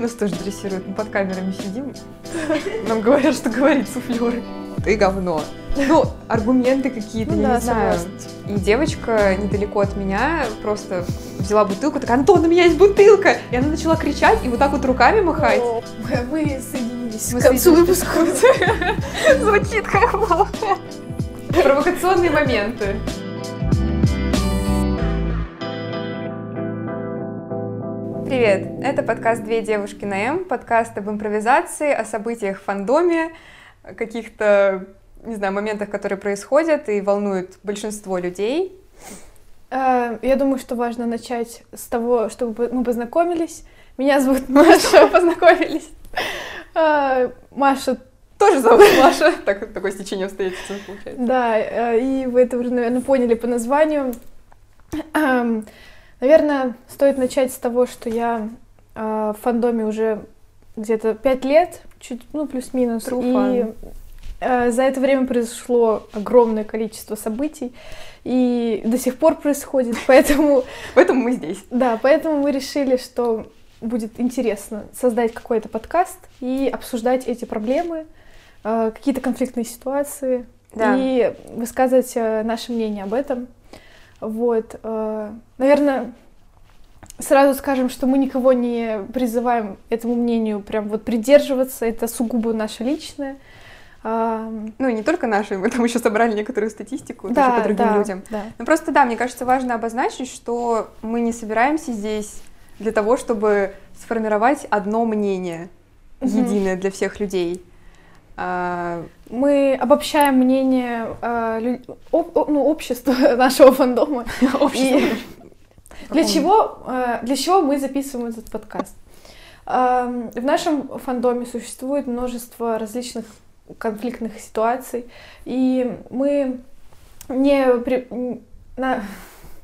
Нас тоже дрессируют, мы под камерами сидим. Нам говорят, что говорит суфлеры. Ты говно. Ну, аргументы какие-то, Ну я да, не знаю. И девочка недалеко от меня просто взяла бутылку, такая, Антон, у меня есть бутылка! И она начала кричать и вот так вот руками махать. Мы, мы соединились Мы к концу выпуска. Звучит как плохо. Провокационные моменты. Привет! Это подкаст «Две девушки на М», подкаст об импровизации, о событиях в фандоме, о каких-то, не знаю, моментах, которые происходят и волнуют большинство людей. Э, Я думаю, что важно начать с того, чтобы мы познакомились. Меня зовут Маша. Познакомились. Э, Маша, Тоже зовут Маша. Так, такое стечение обстоятельств получается. да, э, и вы это уже, наверное, поняли по названию. Наверное, стоит начать с того, что я э, в фандоме уже где-то пять лет, чуть, ну, плюс-минус. И э, за это время произошло огромное количество событий, и до сих пор происходит, поэтому Поэтому мы здесь. Да, поэтому мы решили, что будет интересно создать какой-то подкаст и обсуждать эти проблемы, э, какие-то конфликтные ситуации Да. и высказывать э, наше мнение об этом. Вот, э, наверное, сразу скажем, что мы никого не призываем этому мнению прям вот придерживаться, это сугубо наше личное. Ну, и не только наши, мы там еще собрали некоторую статистику да, по другим да, людям. да. Ну, просто, да, мне кажется, важно обозначить, что мы не собираемся здесь для того, чтобы сформировать одно мнение, единое для всех людей. Мы обобщаем мнение э, ну, общества нашего фандома. Для чего, э, для чего мы записываем этот подкаст? Эм, В нашем фандоме существует множество различных конфликтных ситуаций, и мы не при- на-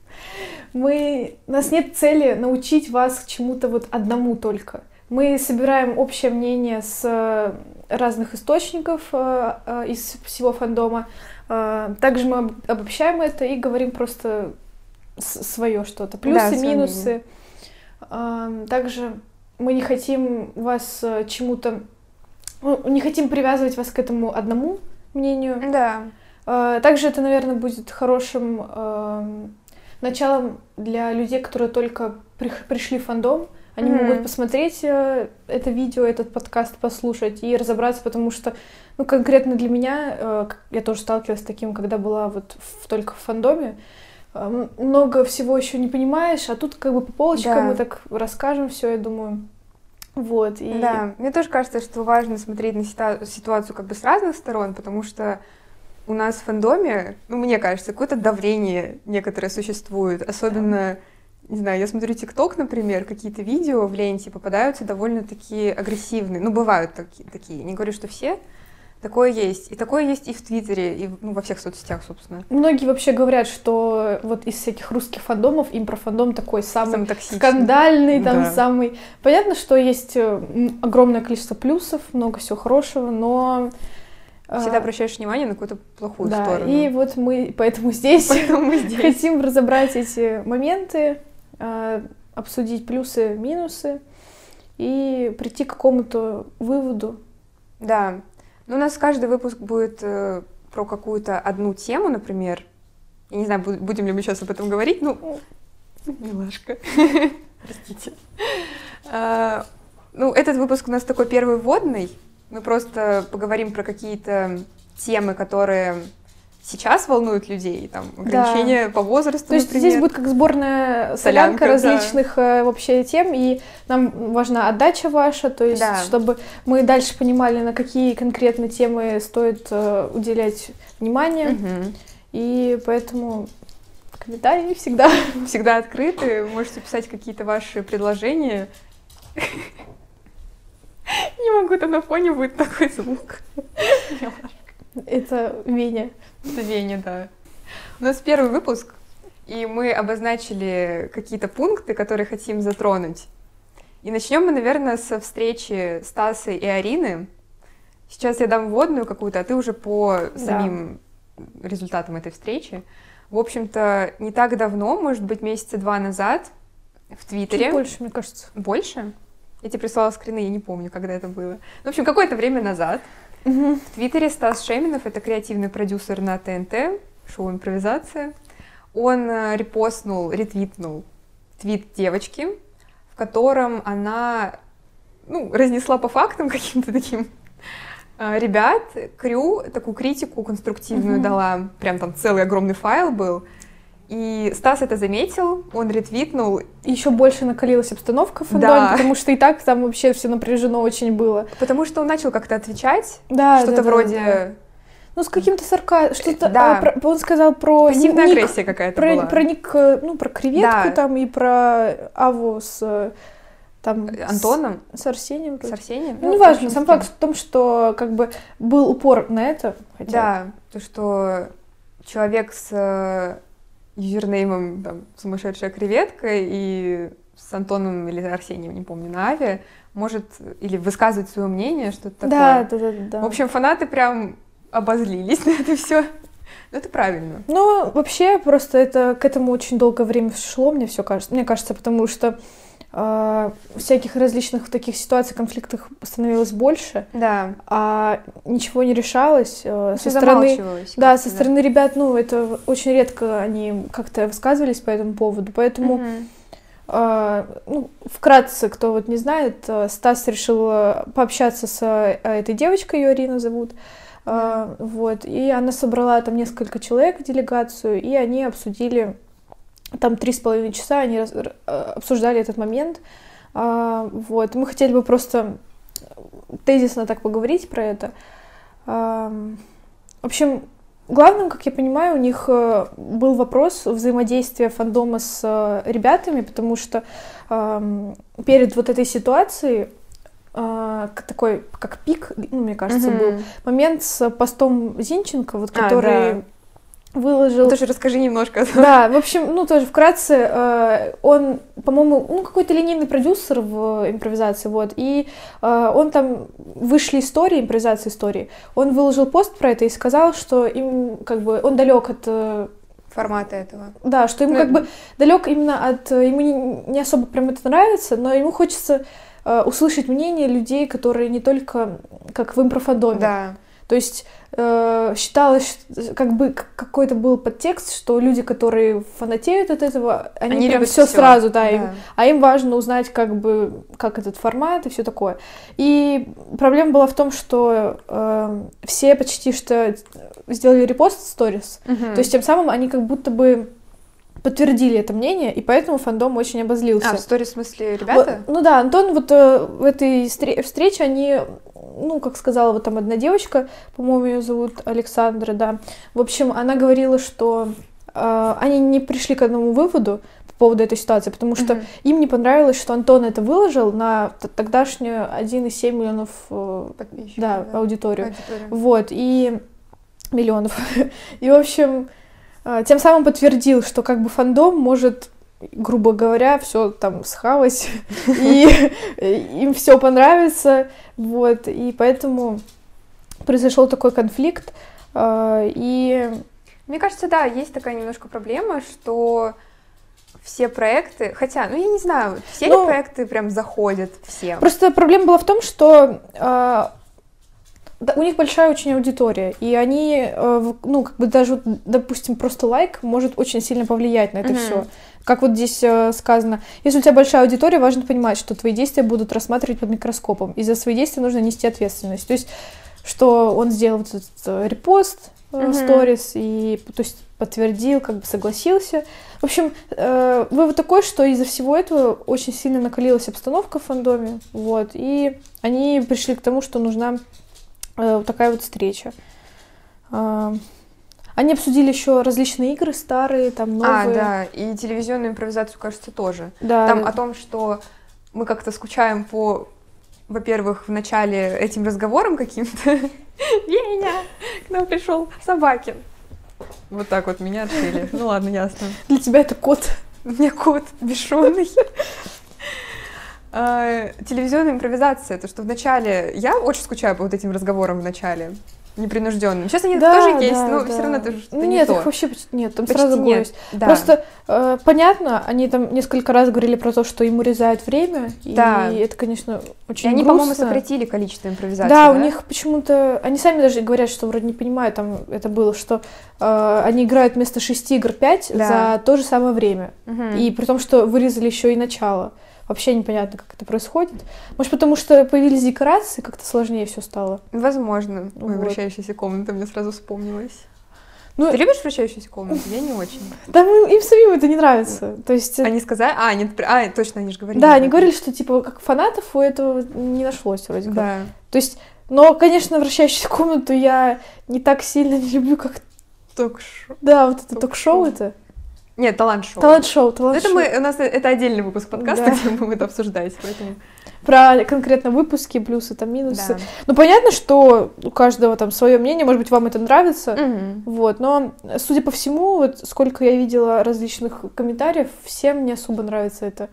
мы у нас нет цели научить вас чему-то вот одному только. Мы собираем общее мнение с разных источников э, э, из всего фандома. Э, Также мы об- обобщаем это и говорим просто свое что-то. Плюсы, своё минусы. Эм, Также мы не хотим вас чему-то... ну, не хотим привязывать вас к этому одному мнению. Да. Также это, наверное, будет хорошим эм, началом для людей, которые только пришли в фандом. Они Мгм. могут посмотреть э, это видео, этот подкаст, послушать и разобраться, потому что, ну, конкретно для меня, э, я тоже сталкивалась с таким, когда была вот в- только в фандоме, э, много всего еще не понимаешь, а тут как бы по полочкам Да. мы так расскажем все, я думаю. Вот. И... Да, мне тоже кажется, что важно смотреть на ситуацию как бы с разных сторон, потому что у нас в фандоме, ну, мне кажется, какое-то давление некоторое существует, особенно, не знаю, я смотрю ТикТок, например, какие-то видео в ленте попадаются довольно-таки агрессивные, ну, бывают такие, такие, не говорю, что все, такое есть, и такое есть и в Твиттере, и ну, во всех соцсетях, собственно. Многие вообще говорят, что вот из всяких русских фандомов импрофандом такой самый Самый токсичный. скандальный, там Да. самый... Понятно, что есть э, огромное количество плюсов, много всего хорошего, но... э, Всегда обращаешь внимание на какую-то плохую да, сторону. и вот мы поэтому здесь Поэтому мы здесь. хотим разобрать эти моменты, обсудить плюсы, минусы и прийти к какому-то выводу. Да. Ну, у нас каждый выпуск будет э, про какую-то одну тему, например. Я не знаю, бу- будем ли мы сейчас об этом говорить. Ну, милашка. Простите. А, Ну, этот выпуск у нас такой первый вводный. Мы просто поговорим про какие-то темы, которые сейчас волнуют людей. Там, ограничения по возрасту, То есть например. здесь будет как сборная Солянка, солянка, да. различных э, вообще тем, и нам важна отдача ваша, то есть Да. чтобы мы дальше понимали, на какие конкретно темы стоит э, уделять внимание, Мгм. и поэтому комментарии всегда. Всегда открыты. Можете писать какие-то ваши предложения. Не могу, там на фоне будет такой звук. Это Веня. Веня, да. У нас первый выпуск, и мы обозначили какие-то пункты, которые хотим затронуть. И начнем мы, наверное, со встречи Стаса и Арины. Сейчас я дам вводную какую-то, а ты уже по Да. самим результатам этой встречи. В общем-то, не так давно, может быть, месяца два назад в Твиттере. Чуть больше, мне кажется. Больше? Я тебе прислала скрины, я не помню, когда это было. В общем, какое-то время назад в Твиттере Стас Шеминов, это креативный продюсер на ТНТ, шоу «Импровизация», он э, репостнул, ретвитнул твит девочки, в котором она ну, разнесла по фактам каким-то таким. Э, ребят, Крю такую критику конструктивную mm-hmm. дала, прям там целый огромный файл был, и Стас это заметил, он ретвитнул. Еще больше накалилась обстановка в фандоме, да. потому что и так там вообще все напряжено очень было. Потому что он начал как-то отвечать, да, что-то да, вроде... Да, Ну, с каким-то сарказмом, что-то... Да. А, про, он сказал про... Пассивная ник, агрессия какая-то про, была. Про ник, ну, про креветку да. там и про Аву с... Там, Антоном? С, с Арсением. С Арсением? Ну, неважно, сам факт в том, что как бы был упор на это. Хотя... Да, то, что человек с юзернеймом там, «Сумасшедшая креветка» и с Антоном или Арсением, не помню, на Аве, может или высказывать свое мнение, что-то такое. Да, да, да. В общем, фанаты прям обозлились на это все. Но это правильно. Ну, вообще, просто это к этому очень долгое время шло, мне все кажется. Мне кажется, потому что всяких различных таких ситуаций, конфликтов становилось больше, да. а ничего не решалось э, со стороны, да, со стороны да. ребят, ну это очень редко они как-то высказывались по этому поводу, поэтому угу. ну, вкратце, кто вот не знает, э, Стас решил э, пообщаться с этой девочкой, ее Арина зовут. Uh, вот, и она собрала там несколько человек в делегацию, и они обсудили там три с половиной часа они раз, э, обсуждали этот момент. А, вот. Мы хотели бы просто тезисно так поговорить про это. А, в общем, главным, как я понимаю, у них э, был вопрос взаимодействия фандома с э, ребятами, потому что перед вот этой ситуацией такой, как пик, ну, мне кажется, mm-hmm. был момент с постом Зинченко, вот, который... А, да выложил. Ну, тоже расскажи немножко. Да, в общем, ну тоже вкратце, э, он, по-моему, ну какой-то линейный продюсер в импровизации, вот, и э, он там вышли истории, импровизации истории, он выложил пост про это и сказал, что им как бы он далек от э, формата этого. Да, что ему ну, как бы далек именно от, ему не, не особо прям это нравится, но ему хочется э, услышать мнение людей, которые не только как в импрофадоме. Да. То есть э, считалось, как бы какой-то был подтекст, что люди, которые фанатеют от этого, они, они прям все сразу, да, да. Им, а им важно узнать, как бы, как этот формат и все такое. И проблема была в том, что э, все почти что сделали репост сторис, угу. то есть тем самым они как будто бы подтвердили это мнение, и поэтому фандом очень обозлился. А, в сторис в смысле ребята? Вот, ну да, Антон вот э, в этой встрече, они ну, как сказала вот там одна девочка, по-моему, ее зовут Александра, да. В общем, она говорила, что э, они не пришли к одному выводу по поводу этой ситуации, потому что mm-hmm. им не понравилось, что Антон это выложил на тогдашнюю 1,7 миллионов э, да, да, аудиторию. Аудитория. Вот, и миллионов. и, в общем, э, тем самым подтвердил, что как бы фандом может грубо говоря, все там схавать, и им все понравится, вот, и поэтому произошел такой конфликт, а, и... Мне кажется, да, есть такая немножко проблема, что все проекты, хотя, ну я не знаю, все ну, ли проекты прям заходят всем. Просто проблема была в том, что э, у них большая очень аудитория, и они, э, ну как бы даже, допустим, просто лайк может очень сильно повлиять на это mm-hmm. все. Как вот здесь э, сказано, если у тебя большая аудитория, важно понимать, что твои действия будут рассматривать под микроскопом, и за свои действия нужно нести ответственность. То есть, что он сделал вот этот э, репост, сторис, mm-hmm. и то есть подтвердил, как бы согласился. В общем, э, вывод такой, что из-за всего этого очень сильно накалилась обстановка в фандоме, вот, и они пришли к тому, что нужна э, такая вот встреча. Э, они обсудили еще различные игры старые, там а, новые. А, да, и телевизионную импровизацию, кажется, тоже. Да. Там о том, что мы как-то скучаем по, во-первых, в начале этим разговором каким-то. Веня, к нам пришел Собакин. Вот так вот меня открыли. Ну ладно, ясно. Для тебя это кот. У меня кот бешеный. А, телевизионная импровизация, то, что в начале... Я очень скучаю по вот этим разговорам в начале. непринужденным. Сейчас они Да, тоже есть, да, но да. все равно это что-то Ну, не Нет, то. их вообще почти нет, там Почти сразу нет, да. Просто э, понятно, они там несколько раз говорили про то, что им урезают время, Да. и это, конечно, И очень они, грустно. по-моему, сократили количество импровизаций. Да, у них почему-то... Они сами даже говорят, что вроде не понимают, там это было, что э, они играют вместо 6 игр 5 Да. за то же самое время. Мгм. И при том, что вырезали еще и начало. Вообще непонятно, как это происходит. Может, потому что появились декорации, как-то сложнее все стало. Возможно. Ой, Вот. вращающаяся комната мне сразу вспомнилась. Ну, Ты любишь вращающуюся комнату? Я не очень. да, мы- им самим это не нравится. То есть, э, Они сказали... А, нет, а, точно, они же говорили. да, они говорили, что типа как фанатов у этого не нашлось вроде как. Да. То есть, но, конечно, вращающуюся комнату я не так сильно не люблю, как Ток-шоу. да, вот это ток-шоу это. Нет, талант-шоу. Талант-шоу, талант Это мы, у нас это отдельный выпуск подкаста, Да. где мы будем это обсуждать, поэтому... Про конкретно выпуски, плюсы, там, минусы. Да. Ну, понятно, что у каждого там свое мнение, может быть, вам это нравится. Мгм. Вот, но, судя по всему, вот сколько я видела различных комментариев, всем не особо нравится это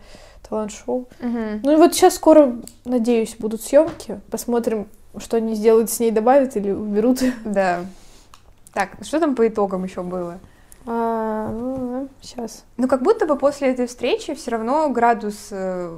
талант-шоу. Мгм. Ну и вот сейчас скоро, надеюсь, будут съемки. Посмотрим, что они сделают с ней, добавят или уберут. Да. Так, что там по итогам еще было? А, ну, сейчас. Ну, как будто бы после этой встречи все равно градус э,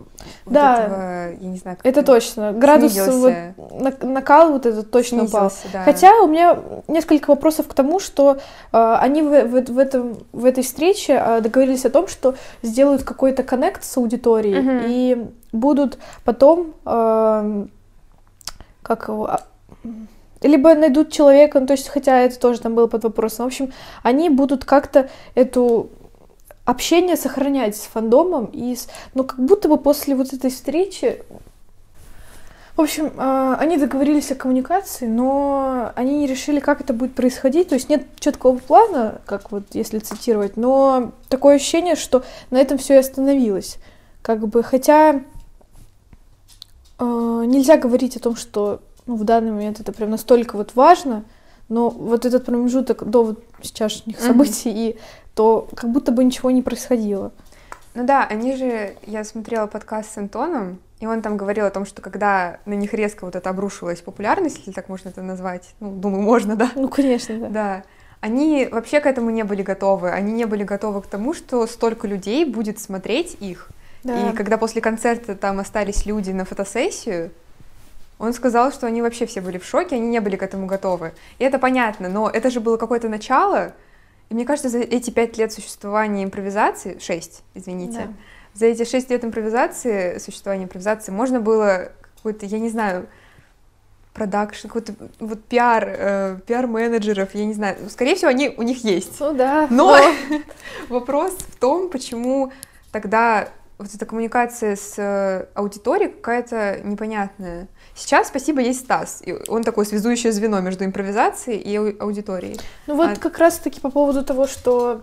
вот Да. этого, я не знаю, как Это точно. Градус снизился. вот, на- накал вот этот точно упал. снизился, да. Хотя у меня несколько вопросов к тому, что э, они в, в- в этом, в этой встрече э, договорились о том, что сделают какой-то коннект с аудиторией Мгм. и будут потом э, как его, а, либо найдут человека, ну, то есть, хотя это тоже там было под вопросом. В общем, они будут как-то эту общение сохранять с фандомом и с... но как будто бы после вот этой встречи в общем, а, они договорились о коммуникации, но они не решили, как это будет происходить. То есть нет четкого плана, как вот если цитировать, но такое ощущение, что на этом все и остановилось. Как бы, хотя э, нельзя говорить о том, что ну, в данный момент это прям настолько вот важно, но вот этот промежуток до вот сейчасшних событий и то как будто бы ничего не происходило. Ну да, они же, я смотрела подкаст с Антоном, и он там говорил о том, что когда на них резко вот это обрушилась популярность, если так можно это назвать, ну, думаю, можно, да, Ну, конечно, да. да, они вообще к этому не были готовы. Они не были готовы к тому, что столько людей будет смотреть их. Да. И когда после концерта там остались люди на фотосессию, он сказал, что они вообще все были в шоке, они не были к этому готовы. И это понятно, но это же было какое-то начало. И мне кажется, за эти пять лет существования импровизации, шесть, извините, Да. за эти шесть лет импровизации, существования импровизации, можно было какой-то, я не знаю, продакшн, какой-то вот пиар, э, пиар-менеджеров, я не знаю. Скорее всего, они у них есть. Ну да. Но вопрос в том, почему тогда вот эта коммуникация с э, аудиторией какая-то непонятная. Сейчас, спасибо, есть Стас. И он такое связующее звено между импровизацией и ау- аудиторией. Ну вот А- как раз-таки по поводу того, что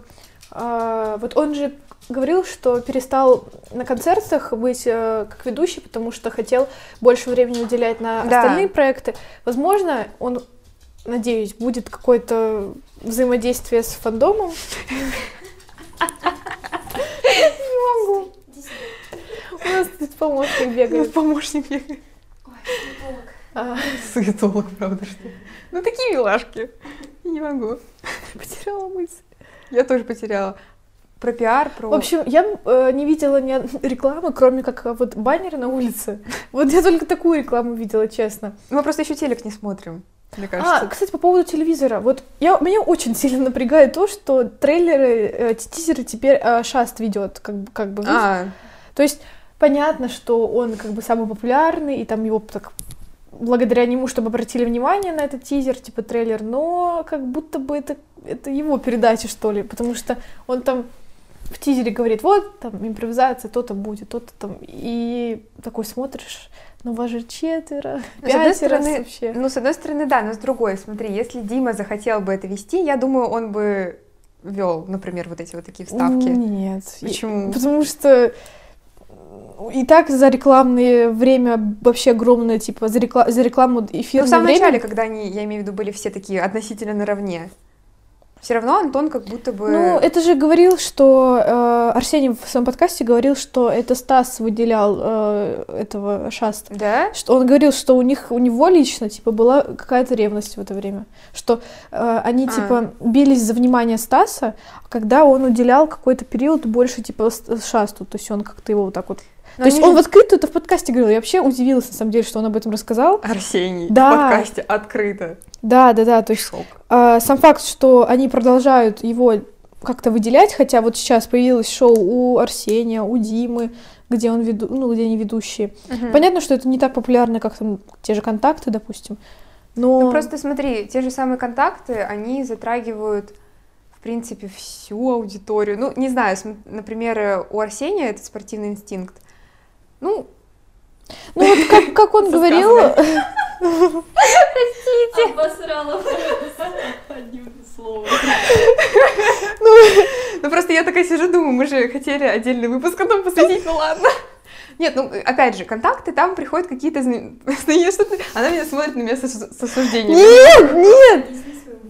а, вот он же говорил, что перестал на концертах быть э, как ведущий, потому что хотел больше времени уделять на Да. остальные проекты. Возможно, он, надеюсь, будет какое-то взаимодействие с фандомом. Не могу. У нас тут помощник бегает. Помощник мне А, суетолог, правда, что? Ну, такие милашки. Я не могу. Потеряла мысль. Я тоже потеряла. Про пиар, про... В общем, я э, не видела ни рекламы, кроме как э, вот баннеры на улице. Вот я только такую рекламу видела, честно. мы просто еще телек не смотрим, мне А, кажется. кстати, по поводу телевизора. Вот я, меня очень сильно напрягает то, что трейлеры, э, тизеры теперь э, Шаст ведет, как, бы- как бы. А, То есть понятно, что он как бы самый популярный, и там его так благодаря нему, чтобы обратили внимание на этот тизер, типа трейлер, но как будто бы это, это его передача, что ли, потому что он там в тизере говорит, вот, там, импровизация, то-то будет, то-то там, и такой смотришь, ну вас же четверо, Ну, с одной пятеро стороны, вообще. Ну, с одной стороны, да, но с другой, смотри, если Дима захотел бы это вести, я думаю, он бы вел, например, вот эти вот такие вставки. Нет. И- Почему? Потому что и так за рекламное время вообще огромное, типа, за, рекла- за рекламу Ну, эфирное в самом время. начале, когда они, я имею в виду, были все такие относительно наравне. все равно Антон как будто бы... Ну, это же говорил, что э, Арсений в своем подкасте говорил, что это Стас выделял э, этого Шаста. Да? Что он говорил, что у них у него лично типа была какая-то ревность в это время, что э, они А. типа бились за внимание Стаса, когда он уделял какой-то период больше типа Шасту, то есть он как-то его вот так вот. Но то есть он в открытую это в подкасте говорил. Я вообще удивилась на самом деле, что он об этом рассказал. Арсений Да. в подкасте открыто. Да, да, да. То есть Шок. А, сам факт, что они продолжают его как-то выделять, хотя вот сейчас появилось шоу у Арсения, у Димы, где он веду, ну, где они ведущие. Понятно, что это не так популярно, как там те же контакты, допустим. Но Ну, просто смотри, те же самые контакты, они затрагивают, в принципе, всю аудиторию. Ну, не знаю, например, э, у Арсения этот спортивный инстинкт. Ну, ну вот как, как он говорил, Обосрала одним словом. ну просто я такая сижу, думаю, мы же хотели отдельный выпуск этому посвятить, ну ладно. Нет, ну, опять же, контакты, там приходят какие-то... зна- знаешь, что ты- Она меня смотрит на меня с, ос- с осуждением. нет,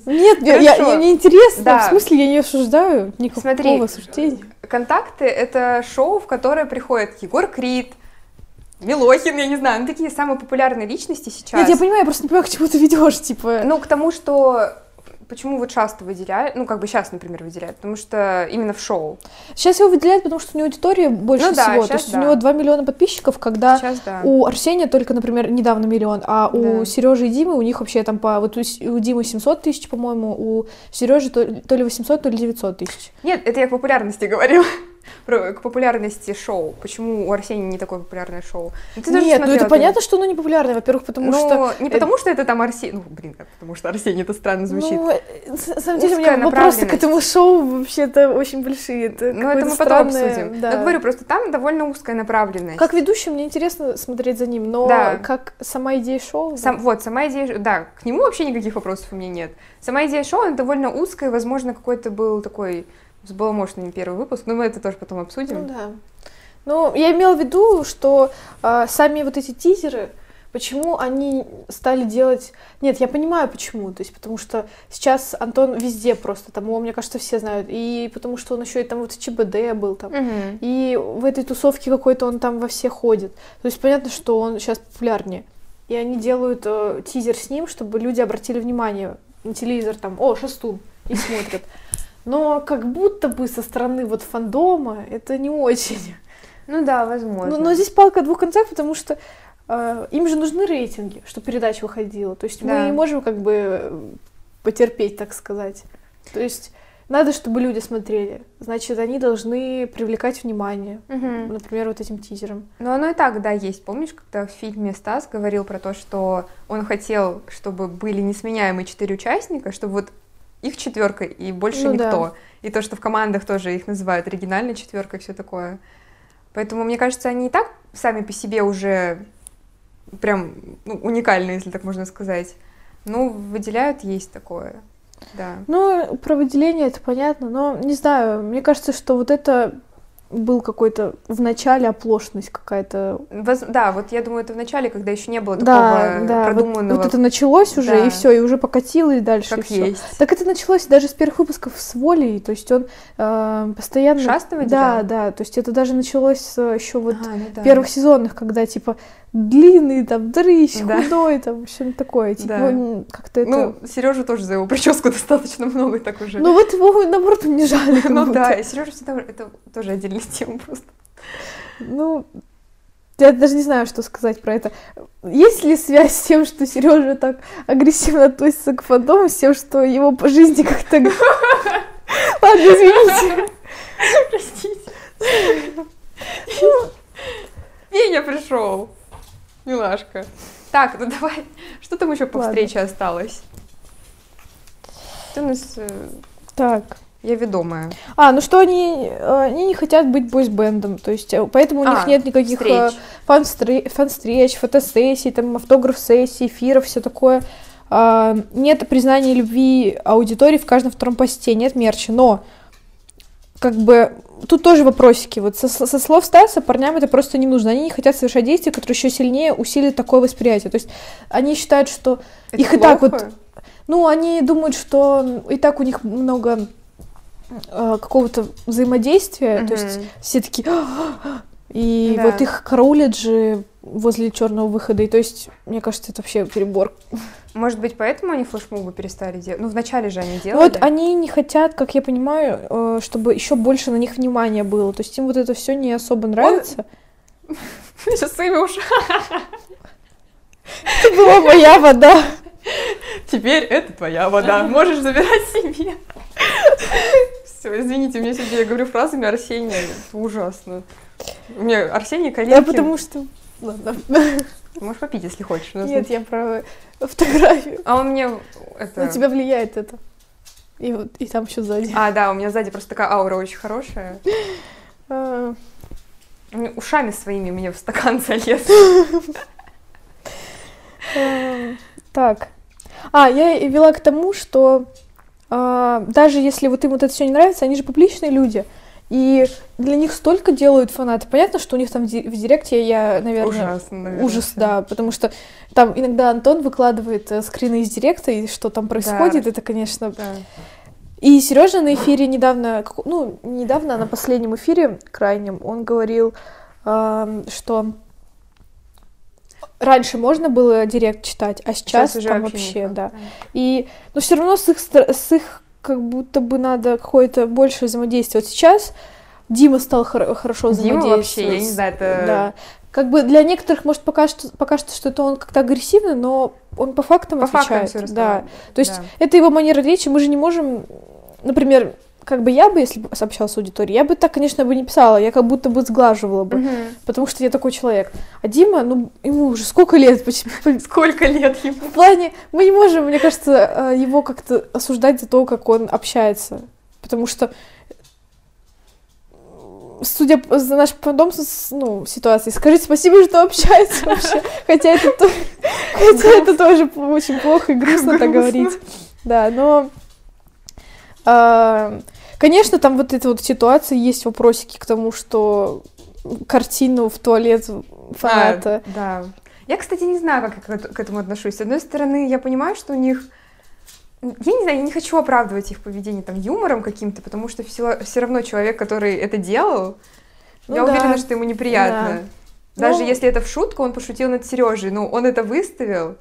нет, нет, я, я- мне интересно, Да. в смысле я не осуждаю никакого Смотри, осуждения. Контакты — это шоу, в которое приходят Егор Крид, Милохин, я не знаю, ну такие самые популярные личности сейчас. Нет, я понимаю, я просто не понимаю, к чему ты ведешь, типа. Ну, к тому, что почему вот часто выделяют, ну, как бы сейчас, например, выделяют, потому что именно в шоу. Сейчас его выделяют, потому что у него аудитория больше Ну да, всего. То есть да. у него 2 миллиона подписчиков, когда Сейчас, да. у Арсения только, например, недавно миллион, а у Да. Сережи и Димы у них вообще там по... Вот у, у Димы 700 тысяч, по-моему, у Сережи то, то ли 800, то ли 900 тысяч. Нет, это я к популярности говорю. К популярности шоу. Почему у Арсения не такое популярное шоу? Ну, ты Нет, ну это понятно, что оно не популярное, во-первых, потому Ну, что... не потому что это там Арсений, ну, блин, потому что Арсений, это странно звучит. Ну, э, на самом деле, у меня вопросы к этому шоу вообще-то очень большие. Это Ну, это мы потом странное- обсудим. да. Но говорю, просто там довольно узкая направленность. Как ведущий мне интересно смотреть за ним, но Да. как сама идея шоу... Сам, да. вот, сама идея, да, к нему вообще никаких вопросов у меня нет. Сама идея шоу, она довольно узкая, возможно, какой-то был такой взбаламошный первый выпуск, но мы это тоже потом обсудим. Ну да. Ну, я имела в виду, что а, сами вот эти тизеры, почему они стали делать... Нет, я понимаю, почему. То есть, потому что сейчас Антон везде просто, там его, мне кажется, все знают. И потому что он еще и там вот в ЧБД был там. Мгм. И в этой тусовке какой-то он там во все ходит. То есть понятно, что он сейчас популярнее. И они делают э, тизер с ним, чтобы люди обратили внимание на телевизор, там, о, Шастун, и смотрят. Но как будто бы со стороны вот фандома это не очень. Ну да, возможно. Ну, но здесь палка о двух концах, потому что э, им же нужны рейтинги, чтобы передача выходила. То есть мы Да. не можем как бы э, потерпеть, так сказать. То есть надо, чтобы люди смотрели. Значит, они должны привлекать внимание. Мгм. Например, вот этим тизером. Но оно и так, да, есть. Помнишь, когда в фильме Стас говорил про то, что он хотел, чтобы были несменяемые четыре участника, чтобы вот их четверка и больше Ну никто. да. И то, что в командах тоже их называют оригинальной четверкой, все такое. Поэтому, мне кажется, они и так сами по себе уже прям ну, уникальны, если так можно сказать. Ну, выделяют, есть такое. Да. Ну, про выделение это понятно, но не знаю, мне кажется, что вот это был какой-то в начале оплошность какая-то. Воз- Да, вот я думаю, это в начале, когда еще не было Да, такого да, вот- продуманного, вот, это началось уже, Да. и все, и уже покатило, и дальше. как и есть. Так это началось даже с первых выпусков с Волей, то есть он э, постоянно... Шаста Да, выделял? да, то есть это даже началось еще вот А, ну да. первых сезонных, когда типа длинный, там, дрыщ, Да. худой, там, все такое. Типа, Да. он как-то это... Ну, Сережу тоже за его прическу достаточно много так уже. Ну вот его, наоборот, как Ну да, и Сережа всегда это тоже отдельная тема просто. Ну, я даже не знаю, что сказать про это. Есть ли связь с тем, что Сережа так агрессивно относится к фандому, с тем, что его по жизни как-то... Ладно, извините. Простите. Веня пришел. Милашка. Так, ну давай. Что там еще по Ладно. встрече осталось? Ты у нас... э, Так. Я ведомая. А, ну что они, э, они не хотят быть бойсбендом, то есть э, поэтому у них А, нет никаких встреч. фан-встреч, фотосессий, там автограф-сессий, эфиров, все такое. А, нет признания любви аудитории в каждом втором посте, нет мерча, но как бы тут тоже вопросики. Вот со, со слов Стаса парням это просто не нужно. Они не хотят совершать действия, которые еще сильнее усилят такое восприятие. То есть они считают, что Это их и так вот плохо? Ну, они думают, что и так у них много э, какого-то взаимодействия, Мгм. то есть все такие... И Да. вот их караулят же возле черного выхода. И то есть, мне кажется, это вообще перебор. Может быть, поэтому они флешмобы перестали делать? Ну, вначале же они делали. Вот они не хотят, как я понимаю, э, чтобы еще больше на них внимания было. То есть им вот это все не особо нравится. Сейчас своими ушами. Это была моя вода. Теперь это твоя вода. Можешь забирать себе. Все, извините, мне сегодня я говорю фразами Арсения. Это ужасно. У меня Арсений Калинкин. Да, потому что... Ладно. Можешь попить, если хочешь. У Нет, я про фотографию. А он мне это... На тебя влияет это. И вот, и там еще сзади. А, да, у меня сзади просто такая аура очень хорошая. А, мне Ушами своими мне в стакан залез. а, Так. А, я и вела к тому, что а, даже если вот им вот это все не нравится, они же публичные люди. И для них столько делают фанаты. Понятно, что у них там в ди- в директе я, наверное, Ужасно, наверное. ужас, да, потому что там иногда Антон выкладывает э, скрины из директа, и что там происходит, это, конечно... Да. И Сережа на эфире недавно, ну, не недавно, а на последнем эфире, крайнем, он говорил, что раньше можно было директ читать, а сейчас, уже там вообще да. И, но все равно с их, с их как будто бы надо какое-то больше. Вот сейчас Дима стал хор- хорошо Дима взаимодействовать. вообще, я не знаю, это... Да. Как бы для некоторых, может, покажется, покажется, что это он как-то агрессивный, но он по фактам По фактам отвечает. все да. То есть Да. это его манера речи, мы же не можем, например, как бы я бы, если бы сообщалась с аудиторией, я бы так, конечно, бы не писала, я как будто бы сглаживала бы, Мгм. потому что я такой человек. А Дима, ну, ему уже сколько лет, почему- Сколько лет ему? в плане, мы не можем, мне кажется, э, его как-то осуждать за то, как он общается, потому что Судя по- за наш с- ну, ситуации, скажите спасибо, что общается вообще. Хотя это, то- хотя это тоже очень плохо и грустно так говорить. Да, но... а, Конечно, там вот эта вот ситуация, есть вопросики к тому, что картину в туалет фаната. А, да. Я, кстати, не знаю, как я к эт- к этому отношусь. С одной стороны, я понимаю, что у них... Я не знаю, я не хочу оправдывать их поведение там юмором каким-то, потому что все, все равно человек, который это делал, Ну я да. уверена, что ему неприятно. Даже Ну- если это в шутку, он пошутил над Сережей, но он это выставил,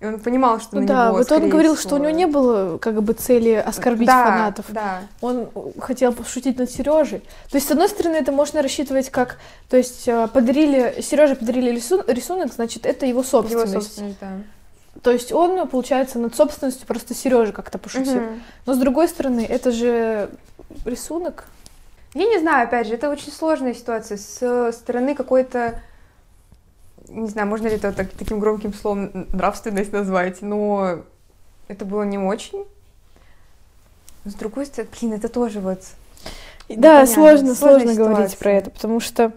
и он понимал, что Ну на да, него, вот он говорил, всего- что у него не было как бы цели оскорбить Да, фанатов. Да, Он хотел пошутить над Сережей. То есть, с одной стороны, это можно рассчитывать как, то есть, э, подарили, Сереже подарили рисун- рисунок, значит, это его его собственность. собственность, да. То есть он, получается, над собственностью просто Сережа как-то пошутил. Мгм. Но с другой стороны, это же рисунок. Я не знаю, опять же, это очень сложная ситуация. С стороны какой-то, не знаю, можно ли это так- таким громким словом нравственность назвать, но это было не очень. С другой стороны, блин, это тоже вот... Да, сложно, сложно говорить ситуация. про это, потому что...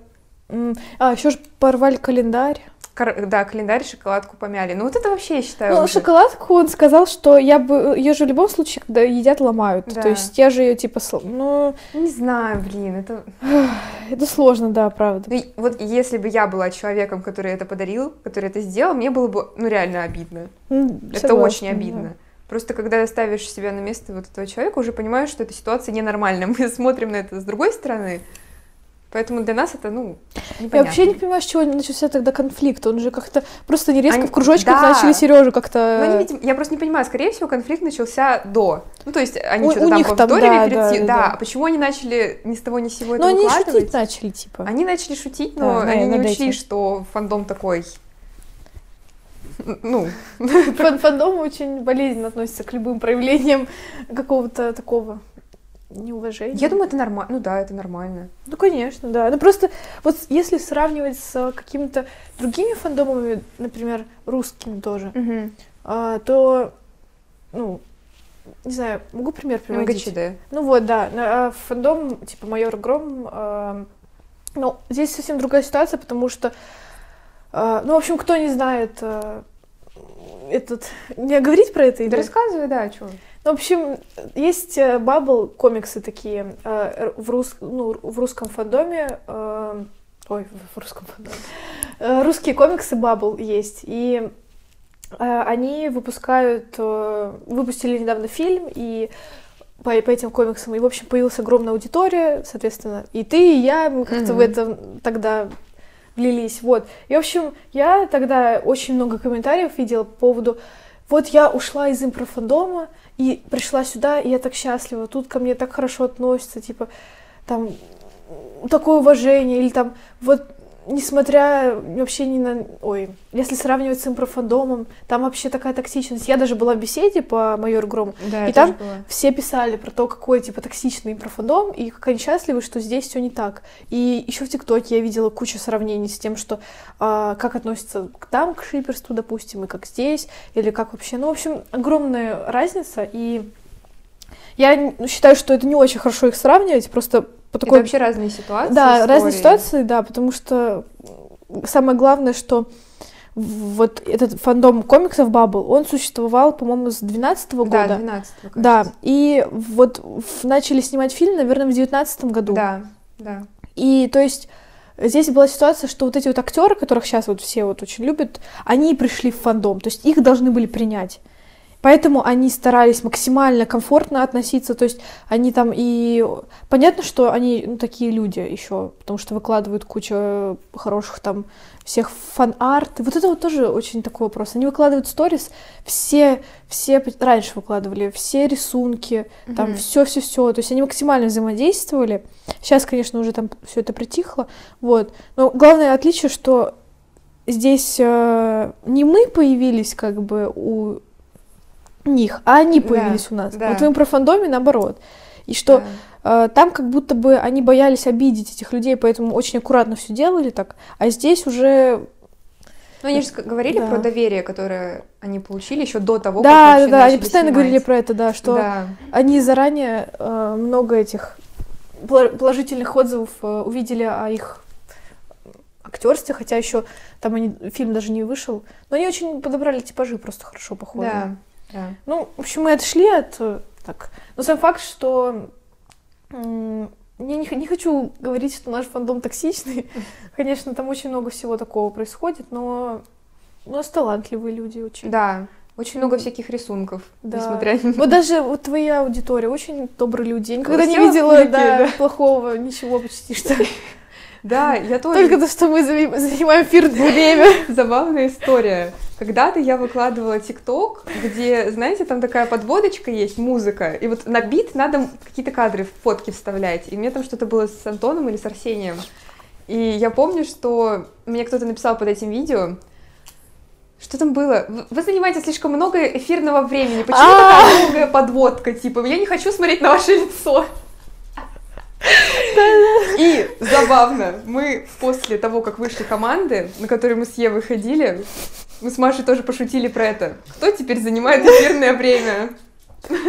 А, еще же порвали календарь. Да, календарь, шоколадку помяли. Ну вот это вообще, я считаю, Ну, уже- шоколадку он сказал, что я бы... Ее же в любом случае, когда едят, ломают. Да. То есть я же ее типа... Ну, Не знаю, блин, это... это сложно, да, правда. Ну, и вот если бы я была человеком, который это подарил, который это сделал, мне было бы, ну, реально обидно. М, Это согласна, очень обидно. Просто когда ставишь себя на место вот этого человека, уже понимаешь, что эта ситуация ненормальная. Мы смотрим на это с другой стороны. Поэтому для нас это, ну, непонятно. Я вообще не понимаю, с чего начался тогда конфликт. Он же как-то просто не резко Они- в кружочках да. начали Сережу как-то. Ну, они, видимо, я просто не понимаю, скорее всего, конфликт начался до. Ну, то есть они У- что-то у там повздорили да, перед... да, да, да, да. а почему они начали ни с того ни с сего это Но они шутить начали, типа. Они начали шутить, Да, но на- они не учли, этим. что фандом такой... Ну, Фан- Фандом очень болезненно относится к любым проявлениям какого-то такого неуважения. я думаю, это нормально. Ну да, это нормально. Ну, конечно, да. Ну, просто вот если сравнивать с какими-то другими фандомами, например, русскими тоже, а, то, ну, не знаю, могу пример приводить? МГЧД. Ну вот, да, а, фандом, типа Майор Гром, а, ну, здесь совсем другая ситуация, потому что, а, ну, в общем, кто не знает а, этот... Не говорить про это? Да или- рассказывай, да, что. Ну, в общем, есть Бабл комиксы такие р- в, рус... ну, в русском фандоме. а, Ой, в русском фандоме. Э, Русские комиксы Бабл есть. И э, они выпускают, э, выпустили недавно фильм, и по, по этим комиксам, и, в общем, появилась огромная аудитория, соответственно, и ты, и я, мы как-то Мгм. в это тогда влились, вот. И, в общем, я тогда очень много комментариев видела по поводу, вот я ушла из импрофандома и пришла сюда, и я так счастлива, тут ко мне так хорошо относятся, типа, там, такое уважение, или там, вот, несмотря вообще ни на... Ой, если сравнивать с импрофандомом, там вообще такая токсичность. Я даже была в беседе по майор Грому, Да, И там все писали про то, какой, типа, токсичный профандом, и как они счастливы, что здесь все не так. И еще в ТикТоке я видела кучу сравнений с тем, что а, как относятся к там, к шиперству, допустим, и как здесь, или как вообще. Ну, в общем, огромная разница, и я н- считаю, что это не очень хорошо их сравнивать, просто по Это такой... вообще разные ситуации. Да, разные истории. ситуации, да, потому что самое главное, что вот этот фандом комиксов Bubble, он существовал, по-моему, с 12 года. Да, 12 Да, и вот начали снимать фильм, наверное, в девятнадцатом году. Да, да. И то есть здесь была ситуация, что вот эти вот актеры, которых сейчас вот все вот очень любят, они пришли в фандом, то есть их должны были принять. Поэтому они старались максимально комфортно относиться, то есть они там и... Понятно, что они ну, такие люди еще, потому что выкладывают кучу хороших там всех фан-арт. Вот это вот тоже очень такой вопрос. Они выкладывают сторис, все, все раньше выкладывали, все рисунки, там Мгм. все-все-все. То есть они максимально взаимодействовали. Сейчас, конечно, уже там все это притихло. Вот. Но главное отличие, что здесь э, не мы появились как бы у них, а они Да, появились у нас. да. Вот в импрофандоме наоборот. И что Да. э, там как будто бы они боялись обидеть этих людей, поэтому очень аккуратно все делали так. А здесь уже Ну, они же говорили Да. про доверие, которое они получили еще до того, да, как да, да, они постоянно снимать. говорили про это, да, что Да. они заранее э, много этих положительных отзывов э, увидели о их актерстве, хотя еще там они, фильм даже не вышел. Но они очень подобрали типажи просто хорошо, походу. Да, да. Ну, в общем, мы отошли от... э, Так. Но сам факт, что... Я не, не хочу говорить, что наш фандом токсичный. Конечно, там очень много всего такого происходит, но у нас талантливые люди очень. Да, очень много всяких рисунков, Да. несмотря на... Вот даже вот твоя аудитория очень добрые люди. Я никогда не Все видела публики, да, да. плохого, ничего почти что. Да, я тоже... Только то, что мы занимаем эфирное время. Забавная история. Когда-то я выкладывала ТикТок, где, знаете, там такая подводочка есть, музыка, и вот на бит надо какие-то кадры, фотки вставлять. И мне там что-то было с Антоном или с Арсением. И я помню, что мне кто-то написал под этим видео, что там было? Вы- Вы занимаете слишком много эфирного времени. Почему А. такая долгая подводка? Типа, я не хочу смотреть на ваше лицо. И забавно, мы после того, как вышли команды, на которые мы с Евой ходили, мы с Машей тоже пошутили про это. Кто теперь занимает эфирное время?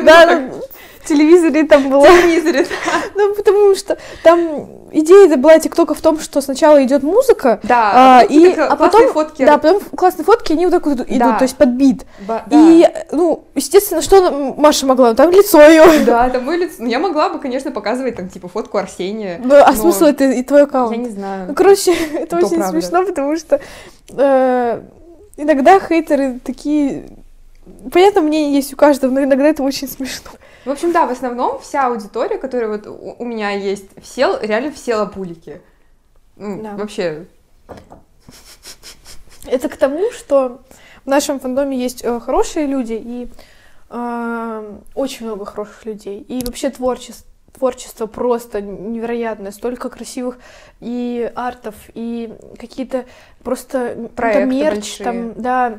Да, так. ну, в телевизоре там было. В телевизоре. Ну, потому что там идея была ТикТока в том, что сначала идет музыка, Да, а, и, а потом, фотки. да, потом классные фотки, они вот так вот идут, Да. то есть под бит. Ба- да. И, ну, естественно, что Маша могла? Там лицо ее. Да, там мое лицо. Ну, я могла бы, конечно, показывать там, типа, фотку Арсения. Ну, а Но смысл это и твой аккаунт? Я не знаю. Ну, короче, это То очень правда. смешно, потому что э, иногда хейтеры такие... Понятно, мнение есть у каждого, но иногда это очень смешно. В общем, да, в основном вся аудитория, которая вот у меня есть, все, реально все лапулики. Ну, Да. Вообще, Это к тому, что в нашем фандоме есть э, хорошие люди и э, очень много хороших людей. И вообще творчество, творчество просто невероятное. Столько красивых и артов, и какие-то просто м, там Проекты мерч, большие. там, да.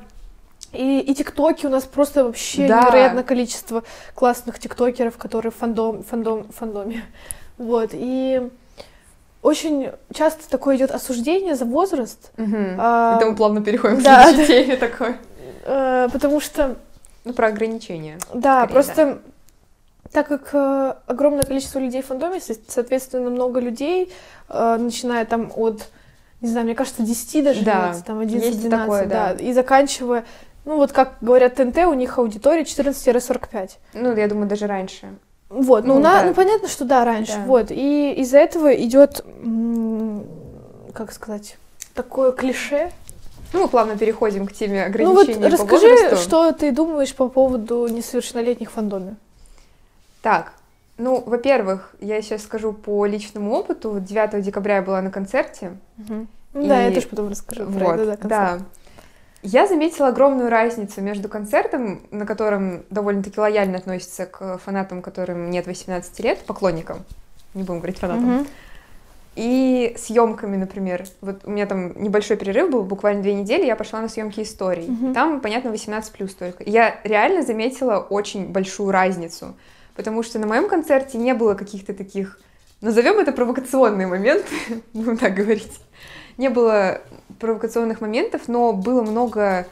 И, и тиктоки у нас просто вообще Да. невероятное количество классных тиктокеров, которые в фандом, фандом, фандоме. Вот. И очень часто такое идет осуждение за возраст. Мгм. А, Это мы плавно переходим да, к следующей теме такой. Э, потому что, Ну, про ограничения. да, Скорее, просто так как э, огромное количество людей в фандоме, со- соответственно, много людей, э, начиная там от, не знаю, мне кажется, 10 даже, Да, 12, там 11, есть 12, такое, да. и заканчивая, ну вот как говорят ТНТ, у них аудитория 14-45. Ну, я думаю, даже раньше. Вот, ну, Ну, на- да. ну, понятно, что да, раньше, Да. вот, и из-за этого идет, как сказать, такое клише, Ну, мы плавно переходим к теме Ну вот ограничений по расскажи, возрасту. что ты думаешь по поводу несовершеннолетних в фандоме. Так, ну, во-первых, я сейчас скажу по личному опыту. Вот 9 декабря я была на концерте. Ну Да, я И- тоже потом расскажу. про Вот, это, да, концерт. да. Я заметила огромную разницу между концертом, на котором довольно-таки лояльно относятся к фанатам, которым нет 18 лет, поклонникам, не будем говорить фанатам, Мгм. и съемками, например. Вот у меня там небольшой перерыв был, буквально две недели, я пошла на съемки историй. Мгм. Там, понятно, 18 плюс только. Я реально заметила очень большую разницу, потому что на моем концерте не было каких-то таких, назовем это провокационные моменты, будем так говорить. Не было провокационных моментов, но было много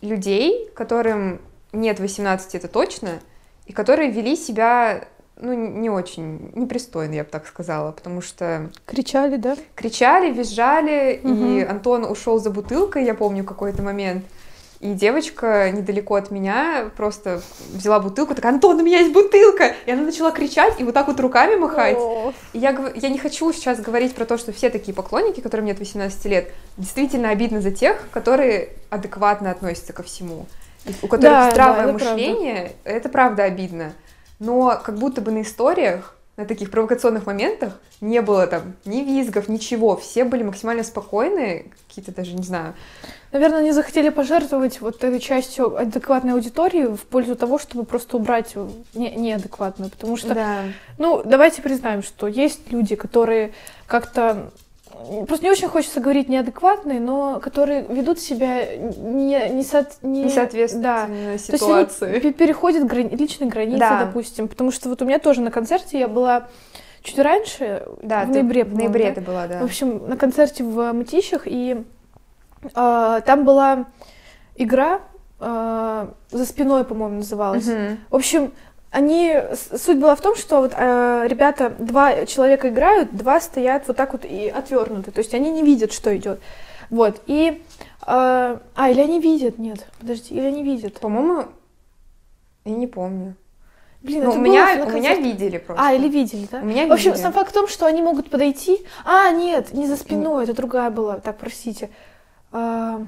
людей, которым нет 18, это точно, и которые вели себя, ну, не очень непристойно, я бы так сказала, потому что Кричали, да? кричали, визжали, и Мгм. Антон ушел за бутылкой, я помню какой-то момент. И девочка недалеко от меня просто взяла бутылку, такая, Антон, у меня есть бутылка! И она начала кричать и вот так вот руками махать. О, И я, я не хочу сейчас говорить про то, что все такие поклонники, которым нет 18 лет, действительно обидно за тех, которые адекватно относятся ко всему. И у которых Да, здравое да, это правда. мышление, это правда обидно. Но как будто бы на историях, на таких провокационных моментах не было там ни визгов, ничего. Все были максимально спокойные, какие-то даже, не знаю. Наверное, они захотели пожертвовать вот этой частью адекватной аудитории в пользу того, чтобы просто убрать не- неадекватную. Потому что, Да. ну, давайте признаем, что есть люди, которые как-то Просто не очень хочется говорить неадекватные, но которые ведут себя не, не, со- не, Не соответствует да. именно То есть ситуации. они пе- переходят грани- личные границы, Да. допустим. Потому что вот у меня тоже на концерте я была чуть раньше, Да, в ты- ноябре, в ноябре да? это была, да. В общем, на концерте в Мытищах, и а, там была игра а, «За спиной», по-моему, называлась. Мгм. В общем, они... Суть была в том, что вот а, ребята, два человека играют, два стоят вот так вот и отвернуты. То есть они не видят, что идет. Вот, и... А, а, или они видят, нет, подожди, или они видят. По-моему, я не помню. Блин, Ну, это у меня, у меня видели просто. А, или видели, да? У меня В общем, видели. сам факт в том, что они могут подойти. А, нет, не за спиной, это другая была. Так, простите. А,